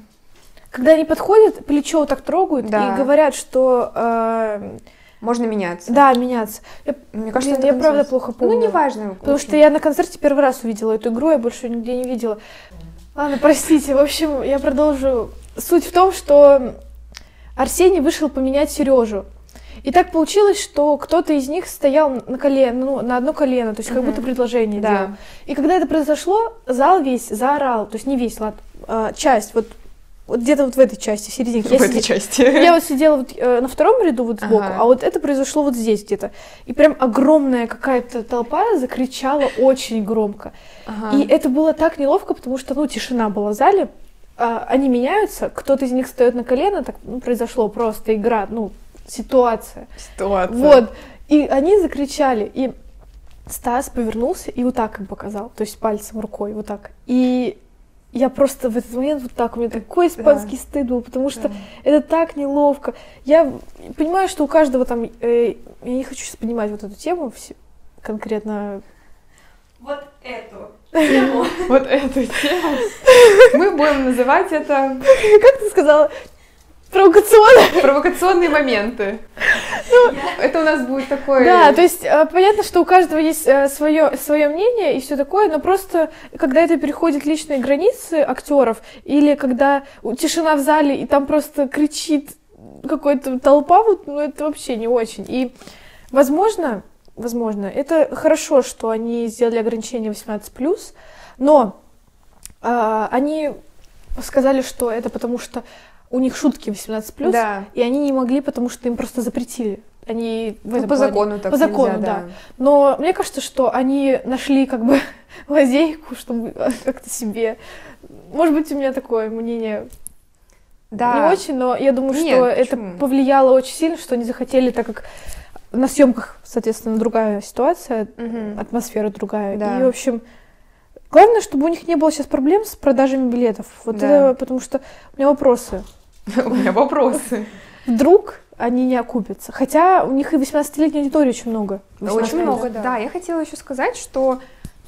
когда они подходят, плечо вот так трогают Да. и говорят, что а, Можно меняться. да, меняться. Я, Мне кажется, блин, я концерт. правда плохо помню. Ну, неважно. Потому что я на концерте первый раз увидела эту игру, я больше нигде не видела. Ладно, простите. В общем, я продолжу. Суть в том, что Арсений вышел поменять Сережу. И так получилось, что кто-то из них стоял на колено, ну, на одно колено, то есть как будто предложение Да. делал. И когда это произошло, зал весь заорал, то есть не весь, ладно, а, часть, вот, вот где-то вот в этой части, в середине. В этой части. Я вот сидела вот, э, на втором ряду вот сбоку, Ага. а вот это произошло вот здесь где-то. И прям огромная какая-то толпа закричала очень громко. Ага. И это было так неловко, потому что, ну, тишина была в зале. а, они меняются, кто-то из них встает на колено, так ну, произошло просто игра, ну, ситуация. Ситуация. Вот. И они закричали, и Стас повернулся и вот так им показал, то есть пальцем, рукой, вот так. И я просто в этот момент вот так, у меня такой испанский стыд был, потому что Да. это так неловко. Я понимаю, что у каждого там, э, я не хочу сейчас поднимать вот эту тему все- конкретно. Вот эту тему. Вот эту тему. Мы будем называть это Как ты сказала? Провокационно. провокационные моменты. Это у нас будет такой... Да, то есть э, понятно, что у каждого есть свое, свое мнение и все такое, но просто когда это переходит личные границы актеров, или когда тишина в зале, и там просто кричит какая-то толпа, вот, ну это вообще не очень. И, возможно, возможно, это хорошо, что они сделали ограничение 18+, но а, они сказали, что это потому что у них шутки 18+, Да. и они не могли, потому что им просто запретили. Они в Ну, по плане- закону так По закону, нельзя, да. Но мне кажется, что они нашли как бы лазейку, чтобы как-то себе... Может быть, у меня такое мнение Да. не очень, но я думаю, Нет, что это почему? повлияло очень сильно, что они захотели, так как на съемках, соответственно, другая ситуация, Мгм. атмосфера другая. Да. И, в общем, главное, чтобы у них не было сейчас проблем с продажами билетов. Вот Да. это, потому что у меня вопросы. У меня вопросы. Вдруг они не окупятся. Хотя у них и 18-летней аудитории очень много. Очень 18 много, лет, да. Я хотела еще сказать, что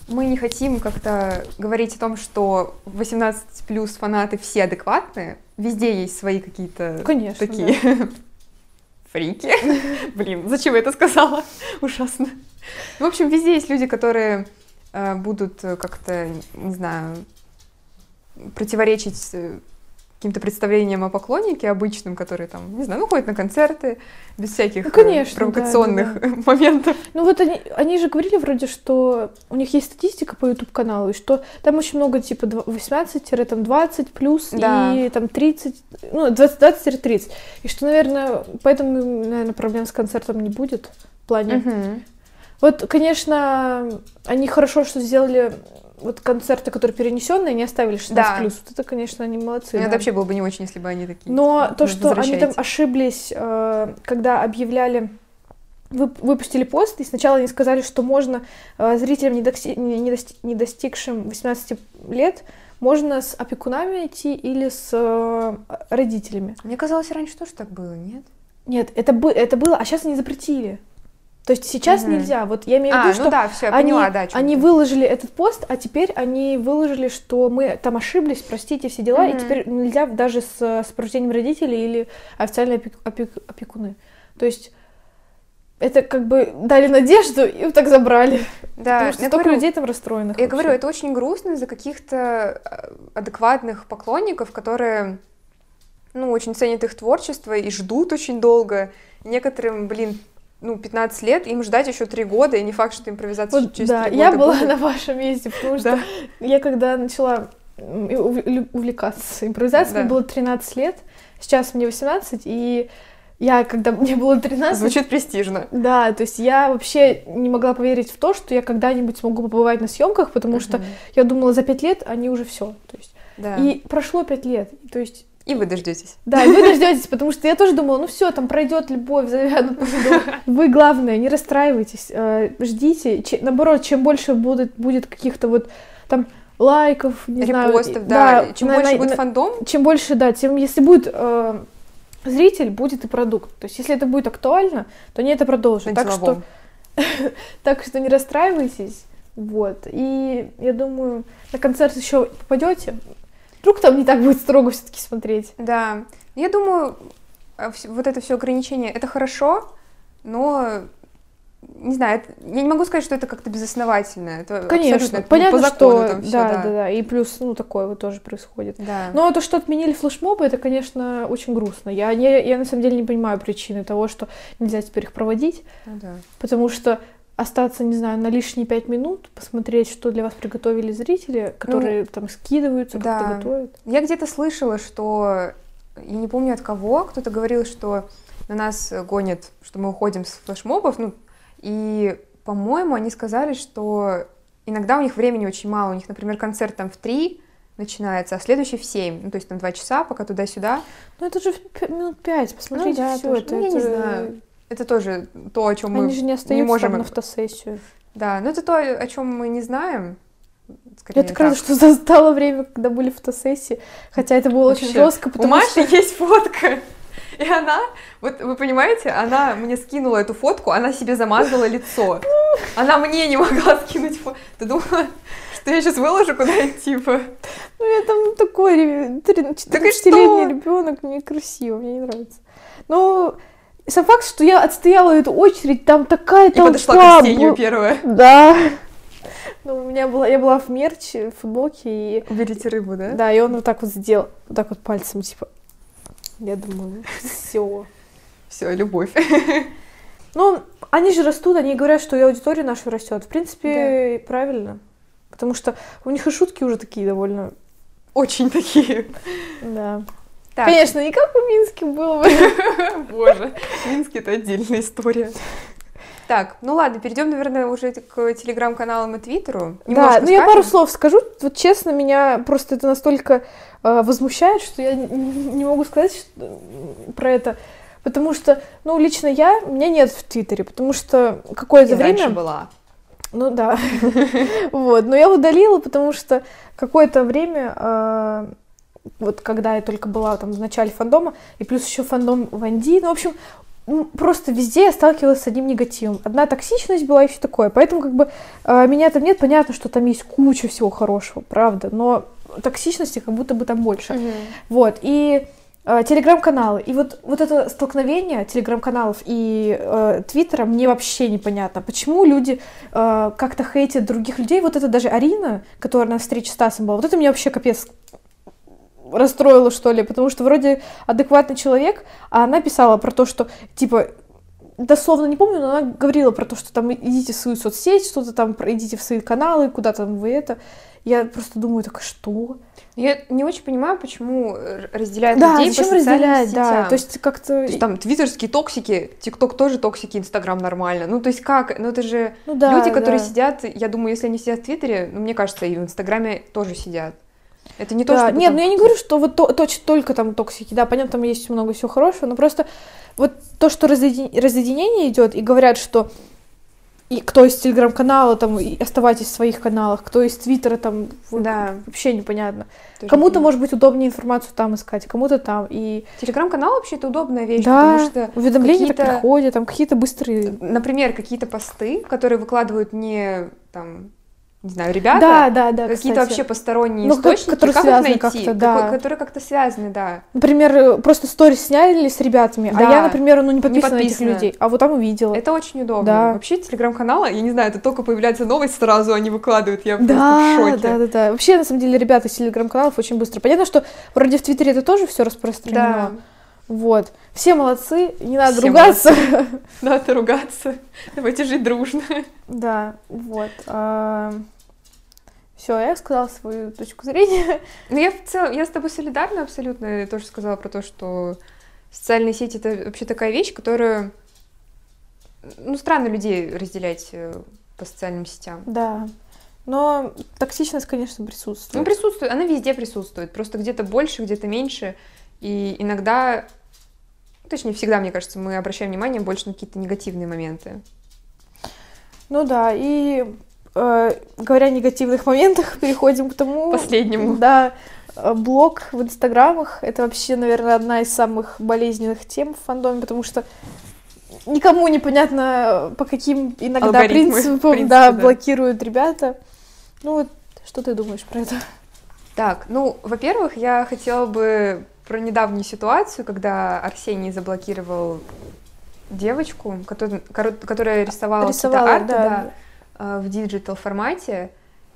мы не хотим как-то говорить о том, что 18 плюс фанаты все адекватные. Везде есть свои какие-то Конечно, такие фрики. Блин, зачем я это сказала? Ужасно. В общем, везде есть люди, которые э, будут как-то, не знаю, противоречить э, каким-то представлениям о поклоннике обычным, которые там, не знаю, ну, ходят на концерты без всяких Ну, конечно, э, провокационных да, да, моментов. Ну вот они, они же говорили вроде, что у них есть статистика по YouTube каналу, и что там очень много типа 18-20 плюс Да. и там 30, ну 20-30. И что, наверное, поэтому, наверное, проблем с концертом не будет в плане. Мгм. Вот, конечно, они хорошо, что сделали вот концерты, которые перенесенные, не оставили 16 Да. плюс. Вот это, конечно, они молодцы. Мне да. вообще было бы не очень, если бы они такие. Но типа, то, «Ну, что они там возвращайте». ошиблись, э, когда объявляли, вып- выпустили пост, и сначала они сказали, что можно э, зрителям, не достигшим 18 лет, можно с опекунами идти или с э, родителями. Мне казалось, раньше тоже так было, нет? Нет, это, бы, это было, а сейчас они запретили. То есть сейчас Мгм. нельзя. Вот я имею в А, виду, ну что да, все, я они, поняла, да. они выложили этот пост, а теперь они выложили, что мы там ошиблись, простите, все дела, и Мгм. теперь нельзя даже с сопровождением родителей или официальные опек- опек- опекуны. То есть это как бы дали надежду и вот так забрали. Да, потому что я столько говорю, людей там расстроенных. Я вообще. говорю, это очень грустно за каких-то э, адекватных поклонников, которые, ну, очень ценят их творчество и ждут очень долго. Некоторым, блин, ну, 15 лет, им ждать еще 3 года, и не факт, что импровизация Вот, через да, 3 я года была будет. на вашем месте, потому что я когда начала увлекаться импровизацией, мне было 13 лет, сейчас мне 18, и я, когда мне было 13, Звучит престижно. Да, то есть я вообще не могла поверить в то, что я когда-нибудь смогу побывать на съемках, потому что я думала, за пять лет они уже все. То есть, Да. И прошло пять лет. То есть, И вы дождетесь. да, и вы дождетесь, потому что я тоже думала, ну все, там пройдет любовь, завянут. Вы, главное, не расстраивайтесь, э, ждите. Наоборот, чем больше будет, будет каких-то вот там лайков, не знаю. Репостов, да. Чем на- больше на- будет на- фандом, чем больше, да, тем если будет э, зритель, будет и продукт. То есть, если это будет актуально, то они это продолжат. Так что, так что не расстраивайтесь. Вот. И я думаю, на концерт еще попадете. Вдруг там не так будет строго все-таки смотреть. Да. Я думаю, вс- вот это все ограничение, это хорошо, но не знаю, я не могу сказать, что это как-то безосновательно. Это Конечно, это, ну, понятно, по закону что там всё, да, да. да, да, и плюс, ну, такое вот тоже происходит. Да. Но то, что отменили флешмобы, это, конечно, очень грустно. Я, не, я на самом деле не понимаю причины того, что нельзя теперь их проводить. Ну да. Потому что остаться, не знаю, на лишние пять минут, посмотреть, что для вас приготовили зрители, которые там скидываются, как-то да. готовят. Я где-то слышала, что, я не помню от кого, кто-то говорил, что на нас гонят, что мы уходим с флешмобов, ну, и, по-моему, они сказали, что иногда у них времени очень мало, у них, например, концерт там в три начинается, а следующий в семь, ну, то есть там два часа, пока туда-сюда. Ну это же минут пять, посмотрите да, все это. Ну, я не это- знаю. Это тоже то, о чем мы же не остаются можем- там на фотосессию. Да, но это то, о чем мы не знаем. Скорее Я так рада, что застала время, когда были фотосессии, хотя это было очень Вообще. жестко, У потому Маши что... есть фотка. И она, вот вы понимаете, она мне скинула эту фотку, она себе замазала лицо. Она мне не могла скинуть фотку. Ты думала, что я сейчас выложу куда-нибудь, типа? Ну, я там такой ре- три- Так и 14-летний что? ребенок, мне красиво, мне не нравится. Ну, сам факт, что я отстояла эту очередь, там такая И толпа подошла к была. первая. Да. Ну, у меня была, я была в мерче, в футболке, и Уберите рыбу, да? Да, и он вот так вот сделал, вот так вот пальцем, типа. Я думаю, все. Все, любовь. Ну, они же растут, они говорят, что и аудитория наша растет. В принципе, правильно. Потому что у них и шутки уже такие довольно. Очень такие. Да. Так, Конечно, не как в Минске было бы. боже, Минск это отдельная история. Так, ну ладно, перейдем, наверное, уже к телеграм-каналам и твиттеру. Да, Немножко ну я пару слов скажу. Вот честно, меня просто это настолько э, возмущает, что я не могу сказать что- про это. Потому что, ну, лично я, меня нет в Твиттере, потому что какое-то И раньше время... была. Ну да. Вот. Но я удалила, потому что какое-то время, э, вот когда я только была там в начале фандома, и плюс еще фандом Ванди, ну, в общем, просто везде я сталкивалась с одним негативом. Одна токсичность была и все такое. Поэтому как бы э, меня там нет, понятно, что там есть куча всего хорошего, правда, но токсичности как будто бы там больше. Вот, и э, телеграм-каналы. И вот, вот это столкновение телеграм-каналов и э, твиттера мне вообще непонятно. Почему люди э, как-то хейтят других людей? Вот это даже Арина, которая на встрече с Стасом была, вот это меня вообще капец расстроило, что ли, потому что вроде адекватный человек, а она писала про то, что, типа, дословно не помню, но она говорила про то, что там идите в свою соцсеть, что-то там, идите в свои каналы, куда там вы это. Я просто думаю, так что? Я не очень понимаю, почему э, разделяют Да, людей зачем по социальным разделять, да, сетям. то есть как-то... То есть там твиттерские токсики, тикток тоже токсики, инстаграм нормально. Ну, то есть как? Ну, это же Ну да, люди, которые да. сидят, я думаю, если они сидят в твиттере, ну, мне кажется, и в инстаграме тоже сидят. Это не то, Да, что... нет, ну я не говорю, что вот то, точно только там токсики, да, понятно, там есть много всего хорошего, но просто вот то, что разъедин- разъединение идет, и говорят, что и кто из телеграм-канала, там, и оставайтесь в своих каналах, кто из твиттера, там, Да. вообще непонятно. Кому-то, может быть, удобнее информацию там искать, кому-то там, и Телеграм-канал вообще это удобная вещь, да, потому что уведомления какие-то- приходят, там, какие-то быстрые... например, какие-то посты, которые выкладывают не там, не знаю, ребята, Да, да, да, какие-то вообще посторонние Ну, как- источники, которые как связаны их найти, как-то, да. Какой- которые как-то связаны, да. Например, э, просто сторис сняли с ребятами, а Да, я, например, ну, не подписана на этих подписана. людей, а вот там увидела. Это очень удобно. Да. Вообще телеграм-каналы, я не знаю, это только появляется новость сразу, они выкладывают, я просто в Да, шоке. да, да, да. Вообще, на самом деле, ребята из телеграм-каналов очень быстро. Понятно, что вроде в Твиттере это тоже все распространено. Да, Вот. Все молодцы, не надо Все ругаться. надо ругаться, давайте жить дружно. Да, вот. Все, я сказала свою точку зрения. Ну, я в целом, я с тобой солидарна абсолютно, я тоже сказала про то, что социальные сети — это вообще такая вещь, которую, ну, странно людей разделять э, по социальным сетям. Да. Но токсичность, конечно, присутствует. Ну, присутствует, она везде присутствует, просто где-то больше, где-то меньше, и иногда, точнее, всегда, мне кажется, мы обращаем внимание больше на какие-то негативные моменты. Ну да, и э, говоря о негативных моментах, переходим к тому... Последнему. Да, э, блог в инстаграмах — это вообще, наверное, одна из самых болезненных тем в фандоме, потому что никому непонятно, по каким иногда Алгоритмы, принципам принципы, да, да. блокируют ребята. Ну вот, что ты думаешь про это? Так, ну, во-первых, я хотела бы про недавнюю ситуацию, когда Арсений заблокировал девочку, которая, которая рисовала, Рисовала, арты, да, да, э, в digital формате.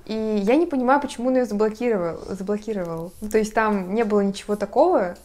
И я не понимаю, почему он ее заблокировал. заблокировал. Ну, то есть там не было ничего такого,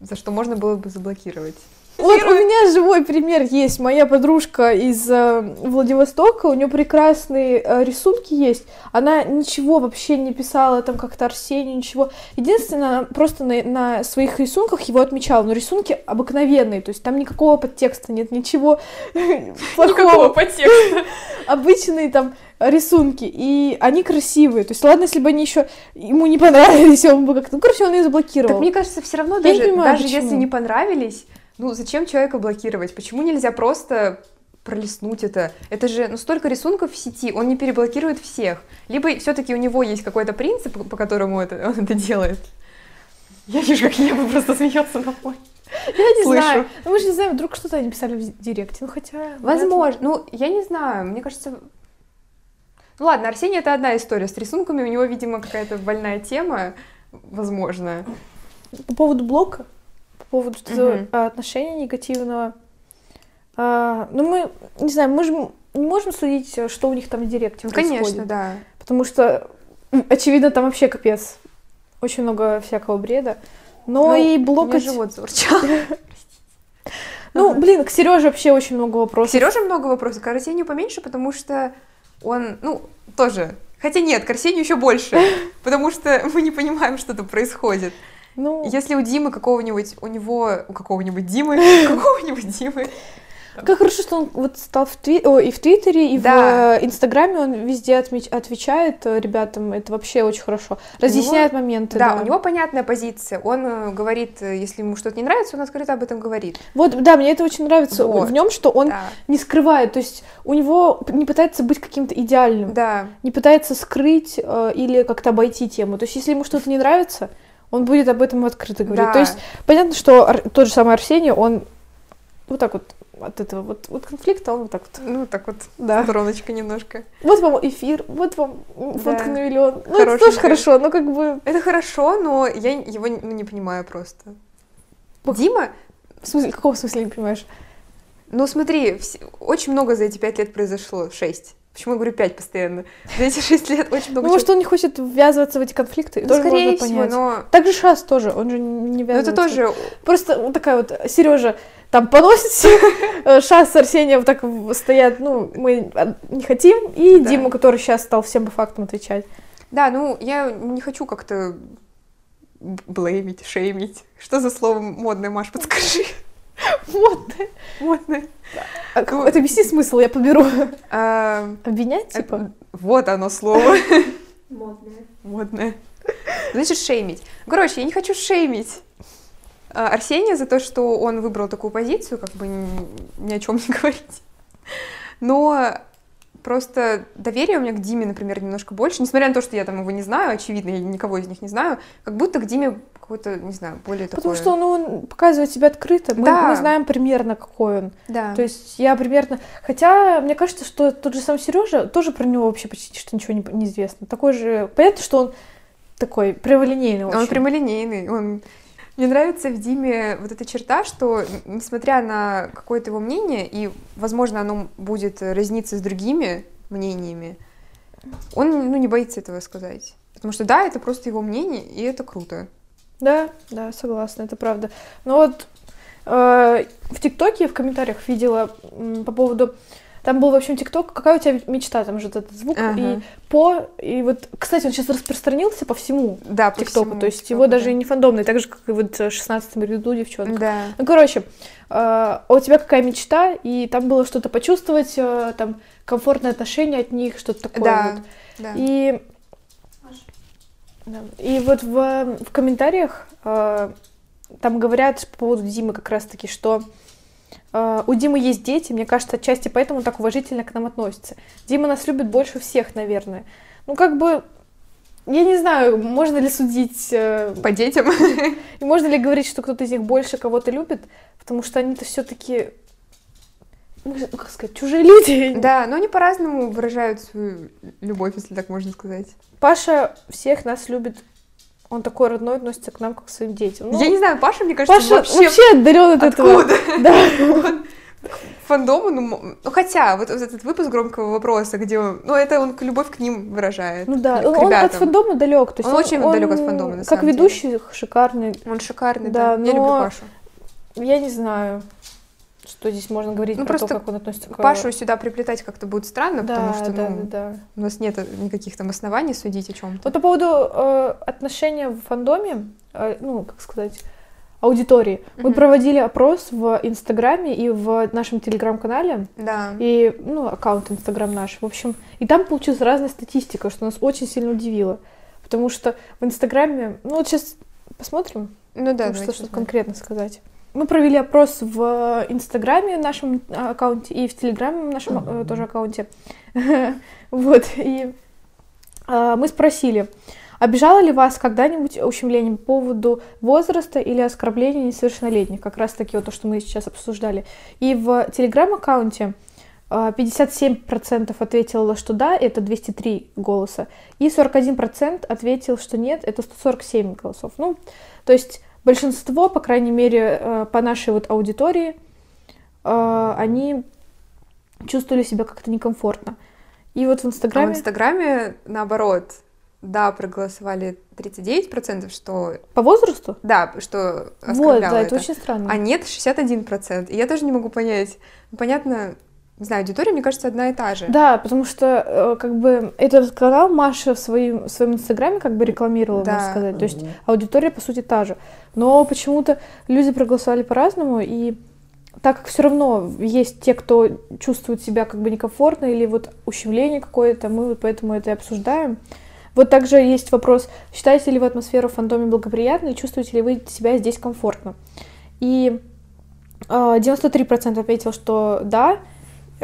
за что можно было бы заблокировать. Вот у меня живой пример есть. Моя подружка из э, Владивостока, у нее прекрасные э, рисунки есть. Она ничего вообще не писала, там как-то Арсению, ничего. Единственное, она просто на, на своих рисунках его отмечала. Но рисунки обыкновенные, то есть там никакого подтекста нет, ничего Никакого плохого. подтекста. Обычные там рисунки, и они красивые. То есть, ладно, если бы они еще ему не понравились, он бы как-то... Ну, короче, он ее заблокировал. Так мне кажется, все равно даже, понимаю, даже если почему. не понравились, ну зачем человека блокировать? Почему нельзя просто пролистнуть это? Это же ну, столько рисунков в сети, он не переблокирует всех. Либо все-таки у него есть какой-то принцип, по которому это, он это делает. Я вижу, как Ева просто смеется на фоне. Я не слышу. знаю. Ну, мы же не знаем, вдруг что-то они писали в директе. Ну, хотя... Возможно. Ну, я не знаю. Мне кажется... Ну ладно, Арсений это одна история. С рисунками у него, видимо, какая-то больная тема. Возможно. По поводу блока, поводу а, отношения негативного. а, ну, мы, не знаю, мы же не можем судить, э, что у них там в директе Ну, происходит. конечно, да. Потому что, очевидно, там вообще капец. Очень много всякого бреда. Но Ну, и блокать... живот заурчал. Ну, блин, к Сереже вообще очень много вопросов. Сереже много вопросов, к Арсению поменьше, потому что он, ну, тоже. Хотя нет, к Арсению еще больше, потому что мы не понимаем, что там происходит. Ну, Если у Димы какого-нибудь, у него, у какого-нибудь Димы, какого-нибудь Димы, как хорошо, что он вот стал в, тви... Ой, и в Твиттере, и Да. в э, Инстаграме он везде отмеч- отвечает э, ребятам. Это вообще очень хорошо. Разъясняет моменты. да, у него понятная позиция. Он э, говорит, если ему что-то не нравится, он открыто об этом говорит. Вот, да, мне это очень нравится Вот. в нем, что он Да, не скрывает, то есть у него не пытается быть каким-то идеальным, да. не пытается скрыть э, или как-то обойти тему. То есть если ему что-то не нравится, он будет об этом открыто говорить. Да. То есть понятно, что тот же самый Арсений, он вот так вот от этого вот, вот конфликта, он вот так вот. Ну, так вот, Да. стороночка немножко. Вот вам эфир, вот вам фотка Да. на миллион. Ну, это тоже хорошо, но как бы... Это хорошо, но я его ну, не понимаю просто. Пок- Дима, В смысле, какого смысла не понимаешь? ну смотри, вс- очень много за эти пять лет произошло. Шесть. Почему я говорю пять постоянно? За эти шесть лет очень много Ну, может, чего- он не хочет ввязываться в эти конфликты, Ну, тоже скорее можно всего, понять. но... Так же Шас тоже, он же не ввязывается. это тоже... Просто вот такая вот Сережа там поносит э, Шас с Арсением так стоят, ну, мы не хотим, и Да. Дима, который сейчас стал всем по фактам отвечать. Да, ну, я не хочу как-то блеймить, шеймить. Что за слово модное, Маш, подскажи? Вот. Модное. А это объясни смысл, я подберу. А, Обвинять, типа? Вот оно слово. Модная. Модное. Значит, шеймить. Короче, я не хочу шеймить а, Арсения за то, что он выбрал такую позицию, как бы ни о чем не говорить. Но просто доверие у меня к Диме, например, немножко больше, несмотря на то, что я там его не знаю, очевидно, я никого из них не знаю, как будто к Диме какое-то, не знаю, более Потому такое... что ну, он показывает себя открыто. Мы, Да. мы знаем примерно, какой он. Да. То есть я примерно... Хотя, мне кажется, что тот же сам Сережа, тоже про него вообще почти что ничего не, не известно. Такой же... Понятно, что он такой прямолинейный. Он прямолинейный, он... Мне нравится в Диме вот эта черта, что несмотря на какое-то его мнение, и, возможно, оно будет разниться с другими мнениями, он ну, не боится этого сказать. Потому что да, это просто его мнение, и это круто. Да, да, согласна, это правда. Но вот э, в ТикТоке в комментариях видела м, по поводу... Там был, в общем, ТикТок, какая у тебя мечта, там же вот этот звук, Ага. и по... И вот, кстати, он сейчас распространился по всему Да, по ТикТоку, всему то есть его да. даже не фандомный, так же, как и вот 16 ряду девчонка. Да. Ну, короче, э, а у тебя какая мечта? И там было что-то почувствовать, э, там, комфортное отношение от них, что-то такое Да, вот. да. И, да. и вот в, в комментариях э, там говорят по поводу Димы как раз-таки, что у Димы есть дети, мне кажется, отчасти поэтому он так уважительно к нам относится. Дима нас любит больше всех, наверное. Ну, как бы, я не знаю, можно ли судить, э, По детям. и можно ли говорить, что кто-то из них больше кого-то любит, потому что они-то все-таки, ну, как сказать, чужие люди. Да, но они по-разному выражают свою любовь, если так можно сказать. Паша всех нас любит. Он такой родной относится к нам, как к своим детям. Ну, Я не знаю, Паша, мне кажется, Паша вообще, вообще, отдален от этого. Да. Фандому, ну, ну, хотя, вот, этот выпуск громкого вопроса, где он, ну, это он любовь к ним выражает. Ну да, к он, он от фандома далек. То есть Он очень далек от фандома, на Как самом деле. ведущий шикарный. Он шикарный, Да, да. Я люблю но- Пашу. Я не знаю, что здесь можно говорить Ну, про просто то, как он относится к Пашу сюда приплетать как-то будет странно, Да, потому что да, ну, да, да. у нас нет никаких там оснований судить о чем-то. Вот по поводу э, отношения в фандоме, э, ну, как сказать, аудитории. Мы Мгм. проводили опрос в Инстаграме и в нашем Телеграм-канале. Да. И, ну, аккаунт Инстаграм наш. В общем, и там получилась разная статистика, что нас очень сильно удивило. Потому что в Инстаграме, ну вот сейчас посмотрим, Ну да, что давайте что посмотрим. конкретно сказать. Мы провели опрос в Инстаграме нашем а, аккаунте и в Телеграме нашем э, тоже аккаунте. Вот, и а, мы спросили, обижало ли вас когда-нибудь ущемление по поводу возраста или оскорбления несовершеннолетних? Как раз таки вот то, что мы сейчас обсуждали. И в Телеграм-аккаунте а, 57% ответило, что да, это 203 голоса, и 41% ответил, что нет, это 147 голосов. Ну, то есть большинство, по крайней мере, э, по нашей вот аудитории, э, они чувствовали себя как-то некомфортно. И вот в А в Инстаграме Инстаграме, наоборот, да, проголосовали 39%, что по возрасту? да, что Вот, да, это это. очень странно. А нет, 61%. И я тоже не могу понять. Ну, понятно, не знаю, аудитория, мне кажется, одна и та же. Да, потому что э, как бы этот канал Маша в своем, в своем инстаграме как бы рекламировала, Да. можно сказать. То есть аудитория, по сути, та же. Но почему-то люди проголосовали по-разному, и так как все равно есть те, кто чувствует себя как бы некомфортно или вот ущемление какое-то, мы вот поэтому это и обсуждаем. Вот также есть вопрос, считаете ли вы атмосферу в фандоме благоприятной чувствуете ли вы себя здесь комфортно? И э, 93% ответил, что да,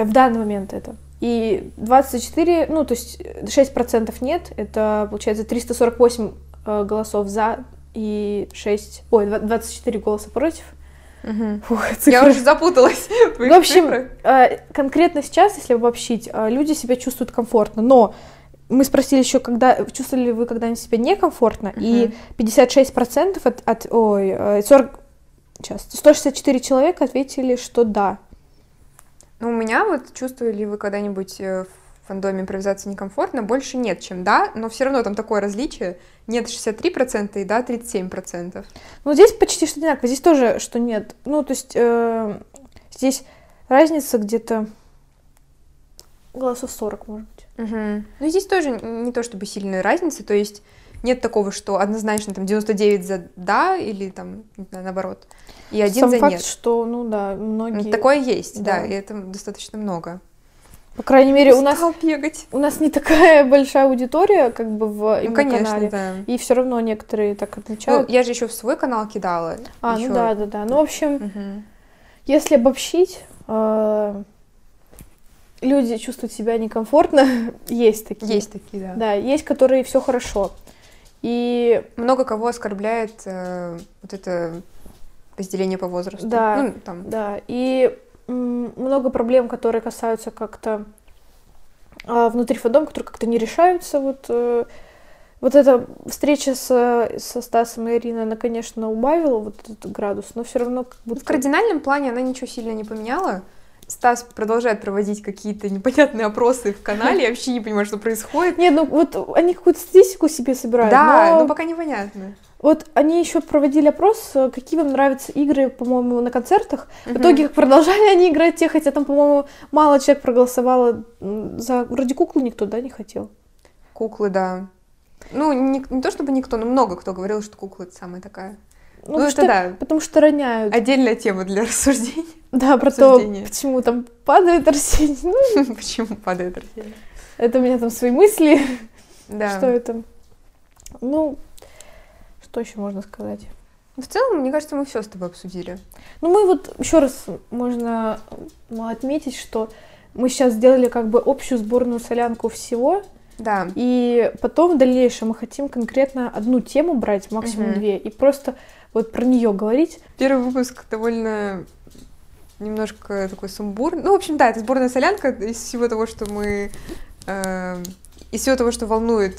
в данный момент это. И 24, ну, то есть 6% нет, это, получается, 348 э, голосов за и 6, ой, два- 24 голоса против. Мгм. Фух, Я уже запуталась. в твоих В общем, цифрах. э, конкретно сейчас, если обобщить, э, люди себя чувствуют комфортно, но мы спросили еще, когда чувствовали ли вы когда-нибудь себя некомфортно, и 56% от, от ой, э, 40, сейчас, 164 человека ответили, что да. Ну, у меня вот чувствовали ли вы когда-нибудь э, в фандоме импровизации некомфортно? Больше нет, чем да, но все равно там такое различие. Нет 63% и да 37%. Ну, здесь почти что одинаково, здесь тоже, что нет. Ну, то есть э, здесь разница где-то голосов 40, может быть. Мгм. Ну, здесь тоже не то чтобы сильная разница, то есть нет такого, что однозначно там 99 за да или там, не знаю, наоборот, и один Сам за факт, нет. что, ну да, многие... Такое есть, да. Да. и это достаточно много. По крайней мере, у нас, бегать. у нас не такая большая аудитория, как бы в Ну, конечно, канале. да. И все равно некоторые так Ну, отмечают. я же еще в свой канал кидала. а, ещё. ну да, да, да. Ну, в общем, Мгм. если обобщить, э, люди чувствуют себя некомфортно, есть такие. Есть такие, да. Да, есть, которые все хорошо. И Много кого оскорбляет э, вот это разделение по возрасту. Да. Ну, там. Да, и много проблем, которые касаются как-то а, внутри фандома, которые как-то не решаются. Вот, э, вот эта встреча с, со Стасом и Ириной, она, конечно, убавила вот этот градус, но все равно как Ну, будто... В кардинальном плане она ничего сильно не поменяла. Стас продолжает проводить какие-то непонятные опросы в канале, я вообще не понимаю, что происходит. Нет, ну вот они какую-то статистику себе собирают, Да, но но пока непонятно. Вот они еще проводили опрос, э, какие вам нравятся игры, по-моему, на концертах. В Мгм. итоге продолжали они играть те, хотя там, по-моему, мало человек проголосовало за... Вроде куклу никто, да, не хотел? Куклы, да. Ну, не, не то чтобы никто, но много кто говорил, что кукла это самая такая. Ну, это что, да. Потому что роняют. Отдельная тема для рассуждений. Да, про то, почему там падает Арсений. Ну, Почему падает растение? это у меня там свои мысли. Да. Что это? Ну, что еще можно сказать? В целом, мне кажется, мы все с тобой обсудили. Ну, мы вот еще раз можно отметить, что мы сейчас сделали как бы общую сборную солянку всего, Да. и потом в дальнейшем мы хотим конкретно одну тему брать, максимум Мгм. две, и просто вот про нее говорить. Первый выпуск довольно немножко такой сумбурный. Ну, в общем, да, это сборная солянка из всего того, что мы... э, из всего того, что волнует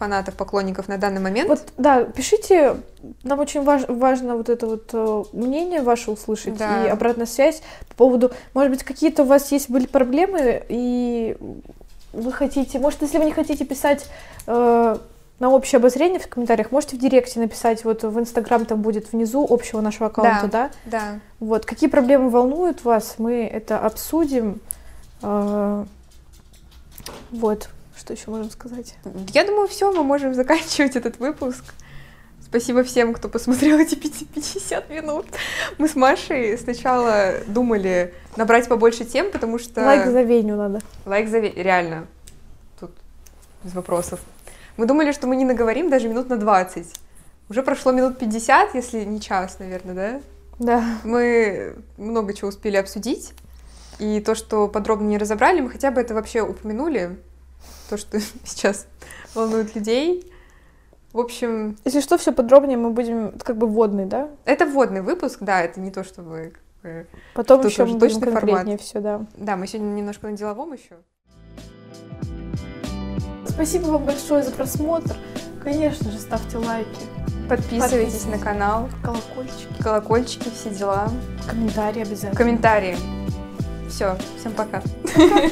фанатов, поклонников на данный момент. Вот, да, пишите, нам очень важ- важно вот это вот э, мнение ваше услышать Да. и обратная связь по поводу, может быть, какие-то у вас есть были проблемы, и вы хотите, может, если вы не хотите писать э, на общее обозрение в комментариях, можете в директе написать, вот в Инстаграм там будет внизу общего нашего аккаунта, да? Да. Вот, какие проблемы волнуют вас, мы это обсудим. Э, вот, что еще можем сказать? Я думаю, все, мы можем заканчивать этот выпуск. Спасибо всем, кто посмотрел эти пяти- 50 минут. Мы с Машей сначала думали набрать побольше тем, потому что... Лайк за Веню надо. Лайк за... ве- Реально. Тут без вопросов. Мы думали, что мы не наговорим даже минут на 20. Уже прошло минут 50, если не час, наверное, да? Да. Мы много чего успели обсудить. И то, что подробно не разобрали, мы хотя бы это вообще упомянули. То, что сейчас волнует людей. В общем, Если что, все подробнее мы будем, это как бы вводный, да? это вводный выпуск, да, это не то, чтобы... как бы- Потом еще мы будем точный формат. конкретнее все, да. Да, мы сегодня немножко на деловом еще. Спасибо вам большое за просмотр. Конечно же, ставьте лайки, Подписывайтесь на канал, колокольчики, колокольчики, все дела, комментарии обязательно. комментарии. Все, всем пока.